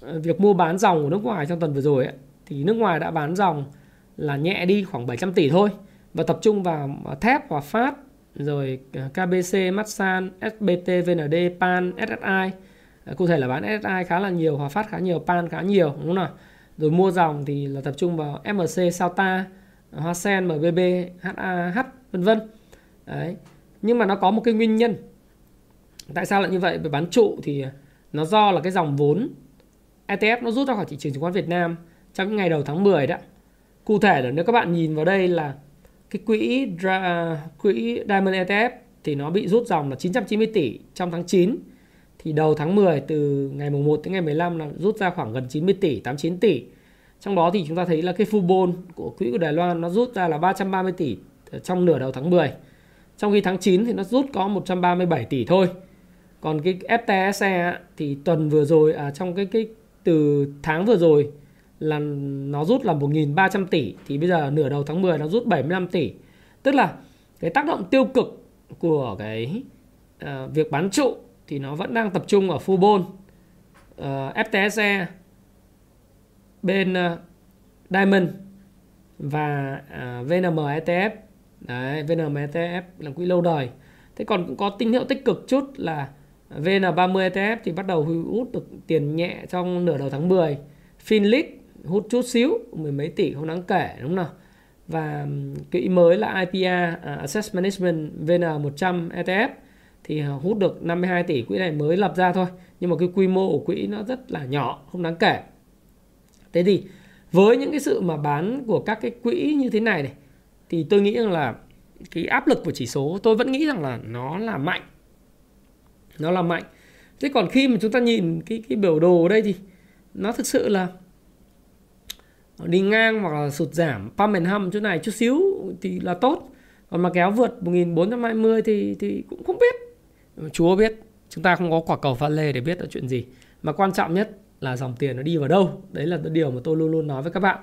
ờ, việc mua bán dòng của nước ngoài trong tuần vừa rồi ấy, thì nước ngoài đã bán dòng là nhẹ đi khoảng 700 tỷ thôi. Và tập trung vào à, thép và phát rồi ờ, KBC, Masan, SBT, VND, PAN, SSI à, cụ thể là bán SSI khá là nhiều, Hòa Phát khá nhiều, PAN khá nhiều đúng không nào? Rồi mua dòng thì là tập trung vào MC, Sauta, Hoa Sen, MBB, HAH vân vân. Đấy. Nhưng mà nó có một cái nguyên nhân tại sao lại như vậy về bán trụ thì nó do là cái dòng vốn ETF nó rút ra khỏi thị trường chứng khoán Việt Nam trong những ngày đầu tháng 10 đó. Cụ thể là nếu các bạn nhìn vào đây là cái quỹ quỹ Diamond ETF thì nó bị rút dòng là 990 tỷ trong tháng 9 thì đầu tháng 10 từ ngày mùng 1 đến ngày 15 là rút ra khoảng gần 90 tỷ, 89 tỷ. Trong đó thì chúng ta thấy là cái Fubon của quỹ của Đài Loan nó rút ra là 330 tỷ trong nửa đầu tháng 10. Trong khi tháng 9 thì nó rút có 137 tỷ thôi. Còn cái FTSE thì tuần vừa rồi à, trong cái cái từ tháng vừa rồi là nó rút là 1.300 tỷ thì bây giờ nửa đầu tháng 10 nó rút 75 tỷ tức là cái tác động tiêu cực của cái uh, việc bán trụ thì nó vẫn đang tập trung ở Fubon, uh, ờ, FTSE, bên uh, Diamond và à, uh, VNM ETF. Đấy, VNM ETF là quỹ lâu đời. Thế còn cũng có tín hiệu tích cực chút là VN30 ETF thì bắt đầu hút được tiền nhẹ trong nửa đầu tháng 10. Finlit hút chút xíu, mười mấy tỷ không đáng kể đúng không nào? Và quỹ mới là IPA uh, à, Asset Management VN100 ETF thì à, hút được 52 tỷ quỹ này mới lập ra thôi nhưng mà cái quy mô của quỹ nó rất là nhỏ không đáng kể thế thì với những cái sự mà bán của các cái quỹ như thế này này thì tôi nghĩ rằng là cái áp lực của chỉ số tôi vẫn nghĩ rằng là nó là mạnh nó là mạnh. Thế còn khi mà chúng ta nhìn cái cái biểu đồ ở đây thì nó thực sự là đi ngang hoặc là sụt giảm pump and hum chỗ này chút xíu thì là tốt. Còn mà kéo vượt 1420 thì thì cũng không biết. Chúa biết, chúng ta không có quả cầu pha lê để biết là chuyện gì. Mà quan trọng nhất là dòng tiền nó đi vào đâu. Đấy là điều mà tôi luôn luôn nói với các bạn.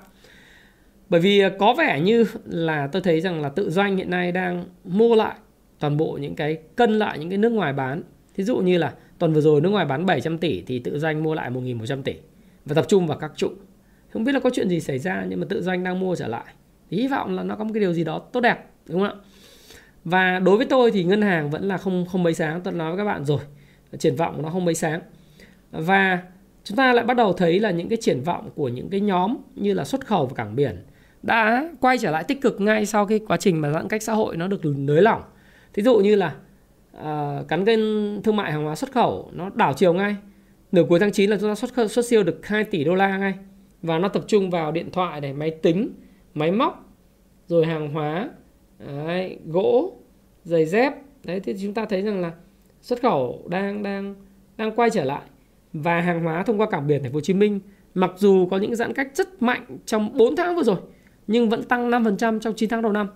Bởi vì à, có vẻ như là tôi thấy rằng là tự doanh hiện nay đang mua lại toàn bộ những cái, cân lại những cái nước ngoài bán. Thí dụ như là tuần vừa rồi nước ngoài bán 700 tỷ thì tự doanh mua lại 1.100 tỷ và tập trung vào các trụ. Không biết là có chuyện gì xảy ra nhưng mà tự doanh đang mua trở lại. Thì hy vọng là nó có một cái điều gì đó tốt đẹp đúng không ạ? Và đối với tôi thì ngân hàng vẫn là không không mấy sáng, tôi nói với các bạn rồi. Triển vọng nó không mấy sáng. Và chúng ta lại bắt đầu thấy là những cái triển vọng của những cái nhóm như là xuất khẩu và cảng biển đã quay trở lại tích cực ngay sau cái quá trình mà giãn cách xã hội nó được nới lỏng. Thí dụ như là Ờ, uh, cắn kênh thương mại hàng hóa xuất khẩu nó đảo chiều ngay. Nửa cuối tháng 9 là chúng ta xuất khẩu, xuất siêu được 2 tỷ đô la ngay. Và nó tập trung vào điện thoại này, máy tính, máy móc, rồi hàng hóa, đấy, gỗ, giày dép. Đấy thì chúng ta thấy rằng là xuất khẩu đang đang đang quay trở lại và hàng hóa thông qua cảng biển thành phố Hồ Chí Minh mặc dù có những giãn cách rất mạnh trong 4 tháng vừa rồi nhưng vẫn tăng 5% trong 9 tháng đầu năm.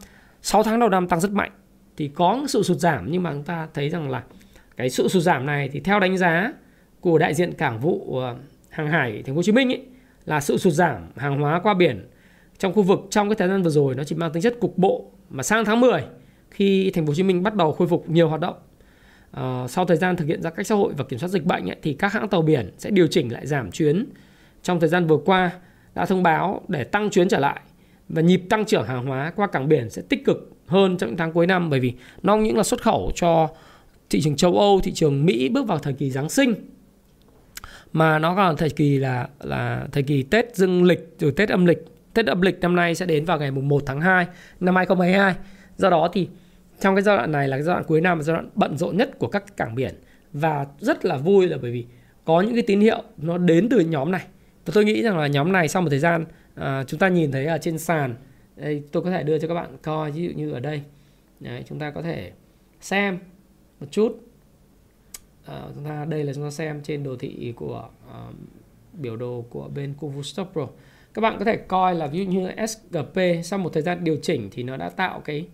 6 tháng đầu năm tăng rất mạnh thì có sự sụt giảm nhưng mà chúng ta thấy rằng là cái sự sụt giảm này thì theo đánh giá của đại diện cảng vụ ờ, hàng hải thành phố Hồ Chí Minh ấy, là sự sụt giảm hàng hóa qua biển trong khu vực trong cái thời gian vừa rồi nó chỉ mang tính chất cục bộ mà sang tháng 10 khi thành phố Hồ Chí Minh bắt đầu khôi phục nhiều hoạt động. Uh, sau thời gian thực hiện giãn cách xã hội và kiểm soát dịch bệnh ấy, thì các hãng tàu biển sẽ điều chỉnh lại giảm chuyến trong thời gian vừa qua đã thông báo để tăng chuyến trở lại và nhịp tăng trưởng hàng hóa qua cảng biển sẽ tích cực hơn trong những tháng cuối năm bởi vì nó không những là xuất khẩu cho thị trường châu Âu, thị trường Mỹ bước vào thời kỳ Giáng sinh mà nó còn thời kỳ là là thời kỳ Tết dương lịch rồi Tết âm lịch. Tết âm lịch năm nay sẽ đến vào ngày mùng 1 tháng 2 năm 2022. Do đó thì trong cái giai đoạn này là cái giai đoạn cuối năm giai đoạn bận rộn nhất của các cảng biển và rất là vui là bởi vì có những cái tín hiệu nó đến từ nhóm này. Và tôi nghĩ rằng là nhóm này sau một thời gian à, chúng ta nhìn thấy ở trên sàn đây tôi có thể đưa cho các bạn coi ví dụ như ở đây. Đấy, chúng ta có thể xem một chút. À, chúng ta đây là chúng ta xem trên đồ thị của uh, biểu đồ của bên Kuvu Stock Pro các bạn có thể coi là ví dụ như SGP sau một thời gian điều chỉnh thì nó đã tạo cái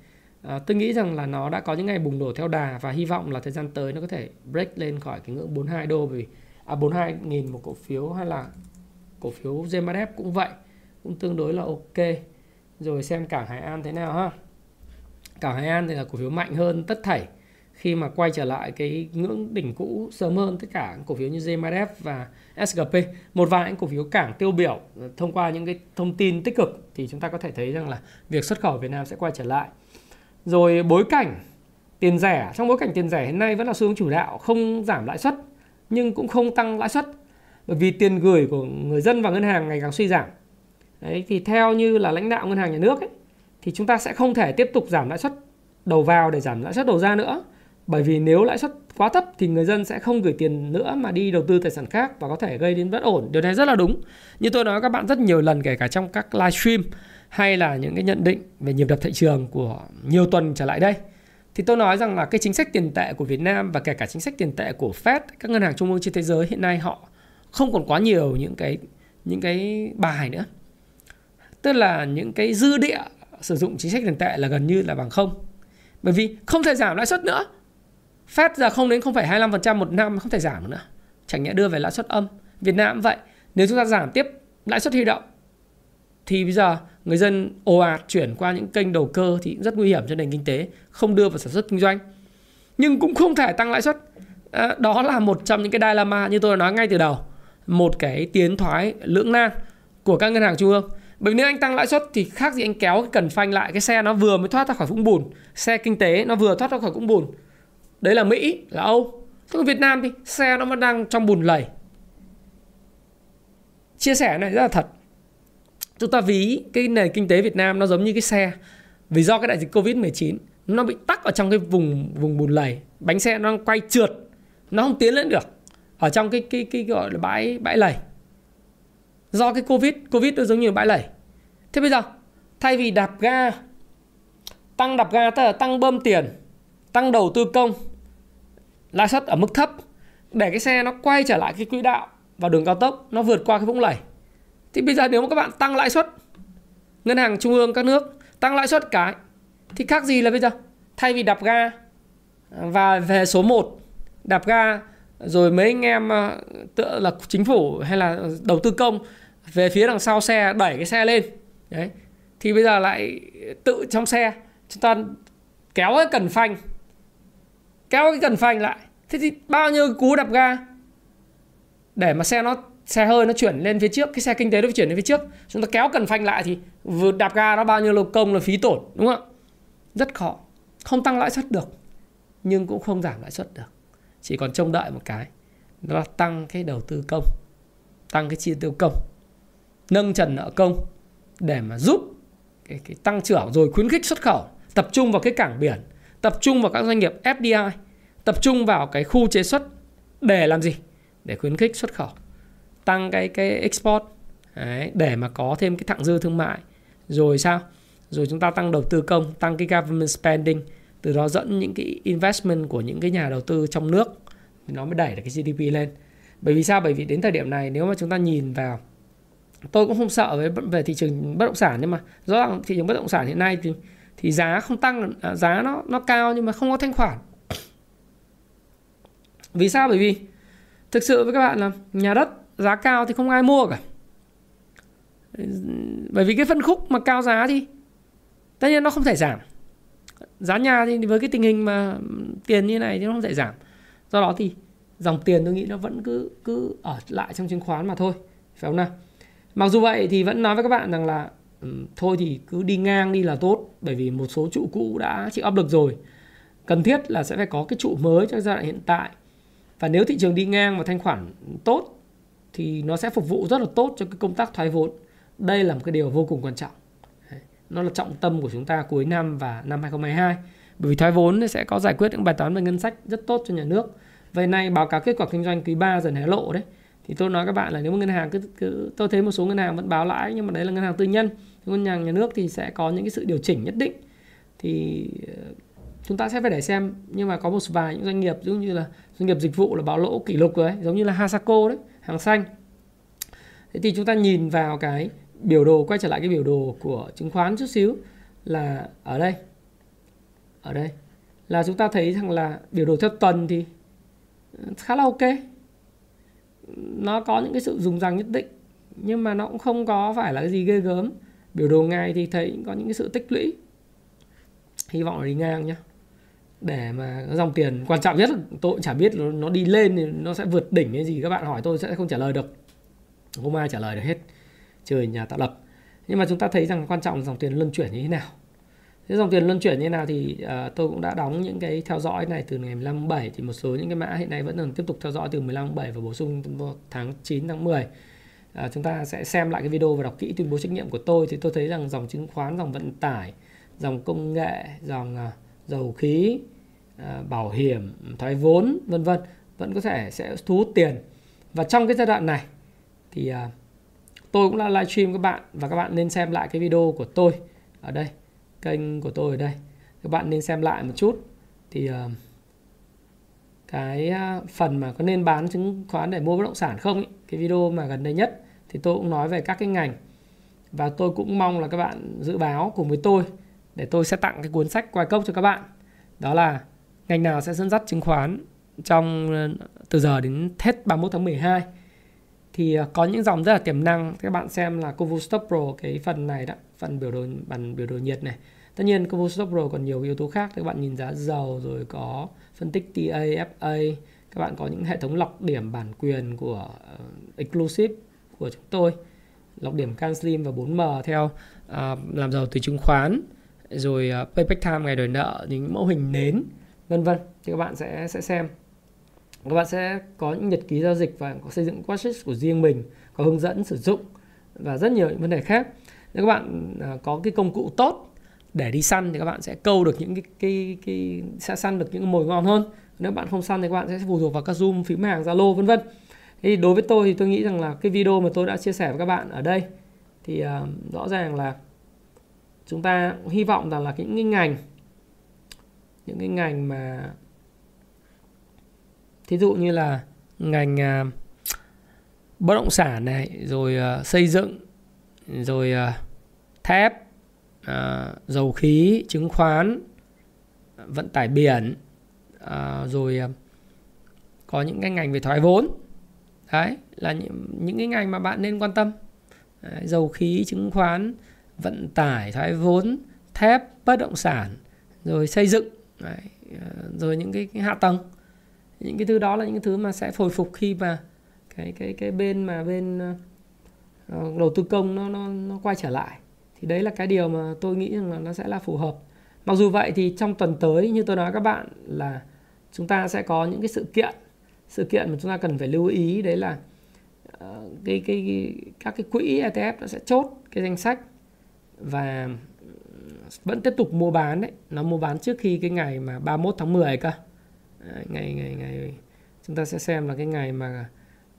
à, tôi nghĩ rằng là nó đã có những ngày bùng nổ theo đà và hy vọng là thời gian tới nó có thể break lên khỏi cái ngưỡng 42 đô vì à 42 nghìn một cổ phiếu hay là cổ phiếu GMDF cũng vậy cũng tương đối là ok rồi xem cảng Hải An thế nào ha. Cảng Hải An thì là cổ phiếu mạnh hơn tất thảy khi mà quay trở lại cái ngưỡng đỉnh cũ sớm hơn tất cả cổ phiếu như JMRF và SGP một vài những cổ phiếu cảng tiêu biểu thông qua những cái thông tin tích cực thì chúng ta có thể thấy rằng là việc xuất khẩu Việt Nam sẽ quay trở lại. Rồi bối cảnh tiền rẻ, trong bối cảnh tiền rẻ hiện nay vẫn là xu hướng chủ đạo, không giảm lãi suất nhưng cũng không tăng lãi suất bởi vì tiền gửi của người dân và ngân hàng ngày càng suy giảm. Đấy, thì theo như là lãnh đạo ngân hàng nhà nước ấy, thì chúng ta sẽ không thể tiếp tục giảm lãi suất đầu vào để giảm lãi suất đầu ra nữa. Bởi vì nếu lãi suất quá thấp thì người dân sẽ không gửi tiền nữa mà đi đầu tư tài sản khác và có thể gây đến bất ổn. Điều này rất là đúng. Như tôi nói với các bạn rất nhiều lần kể cả trong các livestream hay là những cái nhận định về nhịp đập thị trường của nhiều tuần trở lại đây. Thì tôi nói rằng là cái chính sách tiền tệ của Việt Nam và kể cả chính sách tiền tệ của Fed, các ngân hàng trung ương trên thế giới hiện nay họ không còn quá nhiều những cái những cái bài nữa tức là những cái dư địa sử dụng chính sách tiền tệ là gần như là bằng không. Bởi vì không thể giảm lãi suất nữa. Fed giờ không đến 0,25% một năm không thể giảm nữa. Chẳng nhẽ đưa về lãi suất âm. Việt Nam cũng vậy. Nếu chúng ta giảm tiếp lãi suất huy động thì bây giờ người dân ồ ạt chuyển qua những kênh đầu cơ thì rất nguy hiểm cho nền kinh tế không đưa vào sản xuất kinh doanh. Nhưng cũng không thể tăng lãi suất. À, đó là một trong những cái dilemma như tôi nói ngay từ đầu. Một cái tiến thoái lưỡng nan của các ngân hàng trung ương bởi vì nếu anh tăng lãi suất thì khác gì anh kéo cái cần phanh lại, cái xe nó vừa mới thoát ra khỏi vũng bùn, xe kinh tế nó vừa thoát ra khỏi vũng bùn. Đấy là mỹ, là âu. Còn việt nam thì xe nó vẫn đang trong bùn lầy. Chia sẻ này rất là thật. Chúng ta ví cái nền kinh tế Việt Nam nó giống như cái xe vì do cái đại dịch Covid 19 nó bị tắc ở trong cái vùng vùng bùn lầy. Bánh xe nó đang quay trượt, nó không tiến lên được ở trong cái cái cái gọi là bãi bãi lầy do cái covid covid nó giống như bãi lầy. Thế bây giờ, thay vì đạp ga, tăng đạp ga tức là tăng bơm tiền, tăng đầu tư công, lãi suất ở mức thấp, để cái xe nó quay trở lại cái quỹ đạo và đường cao tốc nó vượt qua cái vũng lầy. Thì bây giờ nếu mà các bạn tăng lãi suất, ngân hàng trung ương các nước tăng lãi suất cái, thì khác gì là bây giờ? Thay vì đạp ga và về số 1 đạp ga rồi mấy anh em ờ, tựa là chính phủ hay là đầu tư công về phía đằng sau xe, đẩy cái xe lên. Đấy. Thì bây giờ lại tự trong xe, chúng ta kéo cái cần phanh. Kéo cái cần phanh lại. Thế thì bao nhiêu cú đạp ga? Để mà xe nó, xe hơi nó chuyển lên phía trước, cái xe kinh tế nó chuyển lên phía trước. Chúng ta kéo cần phanh lại thì vừa đạp ga nó bao nhiêu lô công là phí tổn, đúng không ạ? Rất khó. Không tăng lãi suất được, nhưng cũng không giảm lãi suất được. Chỉ còn trông đợi một cái. Đó là tăng cái đầu tư công, tăng cái chi tiêu công nâng trần nợ công để mà giúp cái, cái tăng trưởng rồi khuyến khích xuất khẩu tập trung vào cái cảng biển tập trung vào các doanh nghiệp FDI tập trung vào cái khu chế xuất để làm gì? Để khuyến khích xuất khẩu tăng cái cái export Đấy, để mà có thêm cái thặng dư thương mại. Rồi sao? Rồi chúng ta tăng đầu tư công tăng cái government spending từ đó dẫn những cái investment của những cái nhà đầu tư trong nước thì nó mới đẩy được cái GDP lên. Bởi vì sao? Bởi vì đến thời điểm này nếu mà chúng ta nhìn vào tôi cũng không sợ về về thị trường bất động sản nhưng mà rõ ràng thị trường bất động sản hiện nay thì thì giá không tăng à, giá nó nó cao nhưng mà không có thanh khoản. Vì sao? Bởi vì thực sự với các bạn là nhà đất giá cao thì không ai mua cả. Bởi vì cái phân khúc mà cao giá thì tất nhiên nó không thể giảm. Giá nhà thì với cái tình hình mà tiền như này thì nó không thể giảm. Do đó thì dòng tiền tôi nghĩ nó vẫn cứ cứ ở lại trong chứng khoán mà thôi. Phải không nào? Mặc dù vậy thì vẫn nói với các bạn rằng là ừ, thôi thì cứ đi ngang đi là tốt, bởi vì một số trụ cũ đã chịu áp lực rồi. Cần thiết là sẽ phải có cái trụ mới cho giai đoạn hiện tại. Và nếu thị trường đi ngang và thanh khoản tốt thì nó sẽ phục vụ rất là tốt cho cái công tác thoái vốn. Đây là một cái điều vô cùng quan trọng. Nó là trọng tâm của chúng ta cuối năm và năm 2022 bởi vì thoái vốn sẽ có giải quyết những bài toán về ngân sách rất tốt cho nhà nước. Vậy nay báo cáo kết quả kinh doanh quý 3 dần hé lộ đấy thì tôi nói các bạn là nếu mà ngân hàng cứ, cứ tôi thấy một số ngân hàng vẫn báo lãi nhưng mà đấy là ngân hàng tư nhân. Ngân hàng nhà nước thì sẽ có những cái sự điều chỉnh nhất định. Thì ờ, chúng ta sẽ phải để xem. Nhưng mà có một vài những doanh nghiệp giống như là doanh nghiệp dịch vụ là báo lỗ kỷ lục rồi giống như là Hasako đấy hàng xanh. Thế thì chúng ta nhìn vào cái biểu đồ quay trở lại cái biểu đồ của chứng khoán chút xíu là ở đây. Ở đây. Là chúng ta thấy rằng là biểu đồ theo tuần thì ờ, khá là ok nó có những cái sự dùng rằng nhất định, nhưng mà nó cũng không có phải là cái gì ghê gớm. Biểu đồ ngày thì thấy có những cái sự tích lũy. Hy vọng là đi ngang nhá. Để mà dòng tiền quan trọng nhất là tôi cũng chả biết nó đi lên thì nó sẽ vượt đỉnh hay gì. Các bạn hỏi tôi sẽ không trả lời được. Không ai trả lời được hết. Trời nhà tạo lập. Nhưng mà chúng ta thấy rằng quan trọng là dòng tiền luân chuyển như thế nào thế dòng tiền luân chuyển như thế nào thì uh, tôi cũng đã đóng những cái theo dõi này từ ngày 15 tháng 7 thì một số những cái mã hiện nay vẫn còn tiếp tục theo dõi từ 15 tháng 7 và bổ sung tháng 9 tháng 10 Uh, ờ, chúng ta sẽ xem lại cái video và đọc kỹ tuyên bố trách nhiệm của tôi. Thì tôi thấy rằng dòng chứng khoán dòng vận tải dòng công nghệ dòng uh, dầu khí uh, bảo hiểm thoái vốn vân vân vẫn có thể sẽ thu hút tiền. Và trong cái giai đoạn này thì uh, tôi cũng là livestream các bạn và các bạn nên xem lại cái video của tôi ở đây kênh của tôi ở đây. Các bạn nên xem lại một chút. Thì uh, cái ờ, phần mà có nên bán chứng khoán để mua bất động sản không ý, cái video mà gần đây nhất thì tôi cũng nói về các cái ngành. Và tôi cũng mong là các bạn dự báo cùng với tôi để tôi sẽ tặng cái cuốn sách quay cốc cho các bạn. Đó là ngành nào sẽ dẫn dắt chứng khoán trong ờ, từ giờ đến hết 31 tháng 12 thì có những dòng rất là tiềm năng các bạn xem là Kovu Stop Pro cái phần này đó phần biểu đồ bản biểu đồ nhiệt này. Tất nhiên Combo Stock Pro còn nhiều yếu tố khác các bạn nhìn giá dầu rồi có phân tích TA, FA các bạn có những hệ thống lọc điểm bản quyền của uh, exclusive của chúng tôi. Lọc điểm CanSlim và 4M theo uh, làm giàu từ chứng khoán rồi uh, payback time ngày đòi nợ những mẫu hình nến vân vân. Thì các bạn sẽ sẽ xem. Các bạn sẽ có những nhật ký giao dịch và có xây dựng watchlist của riêng mình có hướng dẫn sử dụng và rất nhiều những vấn đề khác nếu các bạn à, có cái công cụ tốt để đi săn thì các bạn sẽ câu được những cái cái cái sẽ săn được những mồi ngon hơn. Nếu bạn không săn thì các bạn sẽ phụ thuộc vào các zoom phím hàng zalo vân vân. Thì đối với tôi thì tôi nghĩ rằng là cái video mà tôi đã chia sẻ với các bạn ở đây thì uh, rõ ràng là chúng ta hy vọng rằng là những cái ngành những cái ngành mà thí dụ như là ngành uh, bất động sản này rồi uh, xây dựng rồi uh, thép uh, dầu khí chứng khoán vận tải biển uh, rồi uh, có những cái ngành về thoái vốn. Đấy là những, những cái ngành mà bạn nên quan tâm. Đấy, dầu khí chứng khoán vận tải thoái vốn thép bất động sản rồi xây dựng. Đấy, rồi những cái, cái hạ tầng. Những cái thứ đó là những cái thứ mà sẽ hồi phục khi mà cái cái cái bên mà bên uh, Ờ, đầu tư công nó nó nó quay trở lại. Thì đấy là cái điều mà tôi nghĩ rằng là nó sẽ là phù hợp. Mặc dù vậy thì trong tuần tới như tôi nói các bạn là chúng ta sẽ có những cái sự kiện. Sự kiện mà chúng ta cần phải lưu ý đấy là uh, cái, cái, cái các cái quỹ ETF nó sẽ chốt cái danh sách và vẫn tiếp tục mua bán đấy. Nó mua bán trước khi cái ngày mà 31 tháng 10 cơ. Ngày ngày ngày chúng ta sẽ xem là cái ngày mà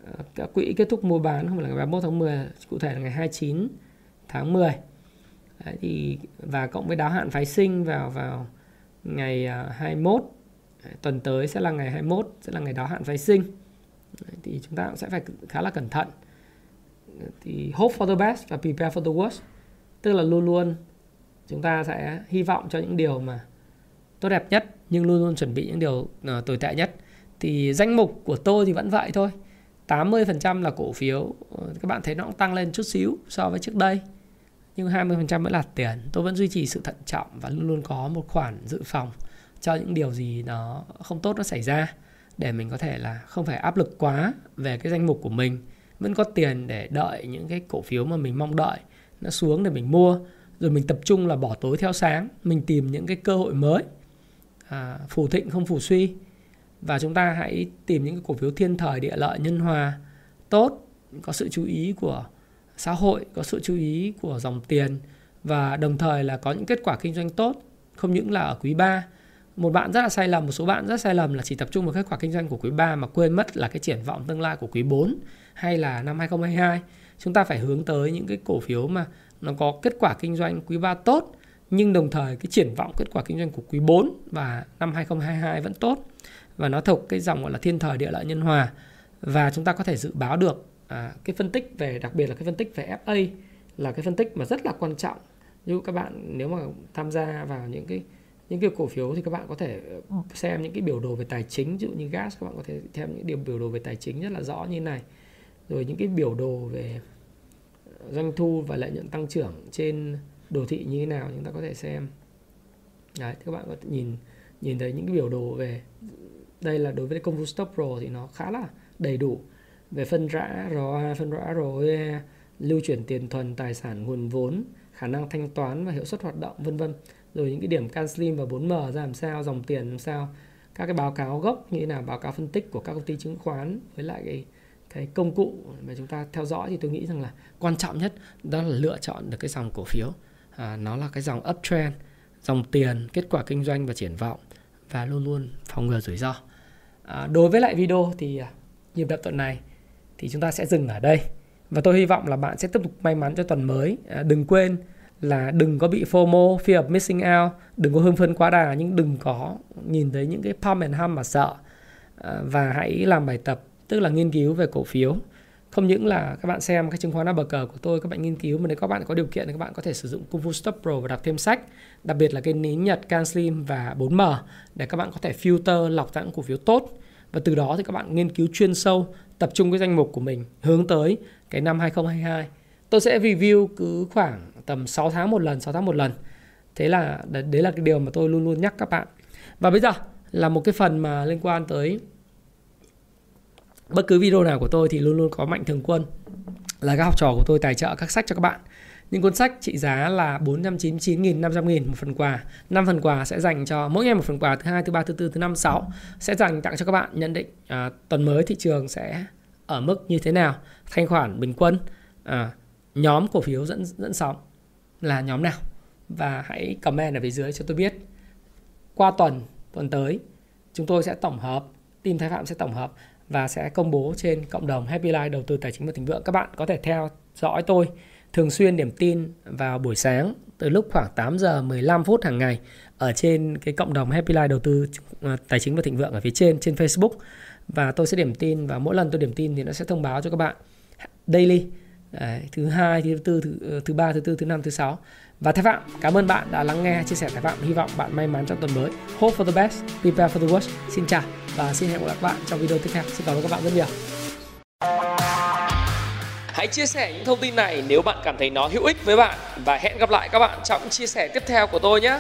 uh, các quỹ kết thúc mua bán không phải là ngày 31 tháng 10 cụ thể là ngày 29 tháng 10 đấy, thì và cộng với đáo hạn phái sinh vào vào ngày à, uh, 21 đấy, tuần tới sẽ là ngày 21 sẽ là ngày đáo hạn phái sinh. Đấy, thì chúng ta cũng sẽ phải khá là cẩn thận. Thì hope for the best và prepare for the worst. Tức là luôn luôn chúng ta sẽ hy vọng cho những điều mà tốt đẹp nhất nhưng luôn luôn chuẩn bị những điều uh, tồi tệ nhất. Thì danh mục của tôi thì vẫn vậy thôi. 80% là cổ phiếu. Ờ, các bạn thấy nó cũng tăng lên chút xíu so với trước đây. Nhưng 20% vẫn là tiền. Tôi vẫn duy trì sự thận trọng và luôn luôn có một khoản dự phòng cho những điều gì nó không tốt nó xảy ra để mình có thể là không phải áp lực quá về cái danh mục của mình. Vẫn có tiền để đợi những cái cổ phiếu mà mình mong đợi nó xuống để mình mua. Rồi mình tập trung là bỏ tối theo sáng mình tìm những cái cơ hội mới. À, phù thịnh không phù suy và chúng ta hãy tìm những cái cổ phiếu thiên thời, địa lợi, nhân hòa tốt, có sự chú ý của xã hội, có sự chú ý của dòng tiền. Và đồng thời là có những kết quả kinh doanh tốt, không những là ở quý 3 một bạn rất là sai lầm, một số bạn rất sai lầm là chỉ tập trung vào kết quả kinh doanh của quý 3 mà quên mất là cái triển vọng tương lai của quý 4 hay là năm 2022 chúng ta phải hướng tới những cái cổ phiếu mà nó có kết quả kinh doanh quý 3 tốt, nhưng đồng thời cái triển vọng kết quả kinh doanh của quý 4 và năm 2022 vẫn tốt và nó thuộc cái dòng gọi là thiên thời địa lợi nhân hòa. Và chúng ta có thể dự báo được à, cái phân tích về đặc biệt là cái phân tích về FA là cái phân tích mà rất là quan trọng. Như các bạn nếu mà tham gia vào những cái những cái cổ phiếu thì các bạn có thể xem những cái biểu đồ về tài chính. Ví dụ như gas các bạn có thể xem những điều biểu đồ về tài chính rất là rõ như này. Rồi những cái biểu đồ về doanh thu và lợi nhuận tăng trưởng trên đồ thị như thế nào chúng ta có thể xem. Đấy các bạn có thể nhìn nhìn thấy những cái biểu đồ về đây là đối với công vụ stop pro thì nó khá là đầy đủ. Về phân rã ROA, phân rã ROE, eh, lưu chuyển tiền thuần, tài sản, nguồn vốn, khả năng thanh toán và hiệu suất hoạt động vân vân. Rồi những cái điểm CanSlim và 4M ra làm sao, dòng tiền làm sao, các cái báo cáo gốc như thế nào, báo cáo phân tích của các công ty chứng khoán với lại cái cái công cụ mà chúng ta theo dõi thì tôi nghĩ rằng là quan trọng nhất đó là lựa chọn được cái dòng cổ phiếu. À, nó là cái dòng uptrend dòng tiền kết quả kinh doanh và triển vọng và luôn luôn phòng ngừa rủi ro à, đối với lại video thì à, nhịp đập tuần này thì chúng ta sẽ dừng ở đây. Và tôi hy vọng là bạn sẽ tiếp tục may mắn cho tuần mới. À, đừng quên là đừng có bị FOMO, fear of missing out, đừng có hưng phấn quá đà nhưng đừng có nhìn thấy những cái pump and hum mà sợ. À, và hãy làm bài tập tức là nghiên cứu về cổ phiếu không những là các bạn xem cái chứng khoán ABG của tôi, các bạn nghiên cứu, mà nếu các bạn có điều kiện thì các bạn có thể sử dụng Kung Fu Stop Pro và đọc thêm sách. Đặc biệt là cái nến nhật Can Slim và 4M để các bạn có thể filter lọc ra những cổ phiếu tốt. Và từ đó thì các bạn nghiên cứu chuyên sâu, tập trung cái danh mục của mình hướng tới cái năm 2022 tôi sẽ review cứ khoảng tầm 6 tháng một lần 6 tháng một lần. Thế là đấy là cái điều mà tôi luôn luôn nhắc các bạn. Và bây giờ là một cái phần mà liên quan tới bất cứ video nào của tôi thì luôn luôn có mạnh thường quân là các học trò của tôi tài trợ các sách cho các bạn. Những cuốn sách trị giá là 499.500 nghìn một phần quà. 5 phần quà sẽ dành cho mỗi ngày một phần quà thứ hai thứ ba thứ tư thứ năm sáu sẽ dành tặng cho các bạn nhận định à, tuần mới thị trường sẽ ở mức như thế nào thanh khoản bình quân à, nhóm cổ phiếu dẫn dẫn sóng là nhóm nào. Và hãy comment ở phía dưới cho tôi biết qua tuần tuần tới chúng tôi sẽ tổng hợp team thái phạm sẽ tổng hợp và sẽ công bố trên cộng đồng Happy Life đầu tư tài chính và thịnh vượng các bạn có thể theo dõi tôi thường xuyên điểm tin vào buổi sáng từ lúc khoảng 8 giờ 15 phút hàng ngày ở trên cái cộng đồng Happy Life đầu tư à, tài chính và thịnh vượng ở phía trên trên Facebook. Và tôi sẽ điểm tin và mỗi lần tôi điểm tin thì nó sẽ thông báo cho các bạn daily. Đấy, thứ hai thứ tư thứ, ờ, thứ ba thứ tư thứ năm thứ sáu và thái phạm, cảm ơn bạn đã lắng nghe chia sẻ thái phạm. Hy vọng bạn may mắn trong tuần mới. Hope for the best, prepare for the worst. Xin chào và xin hẹn gặp lại các bạn trong video tiếp theo. Xin cảm ơn các bạn rất nhiều. Hãy chia sẻ những thông tin này nếu bạn cảm thấy nó hữu ích với bạn. Và hẹn gặp lại các bạn trong chia sẻ tiếp theo của tôi nhé.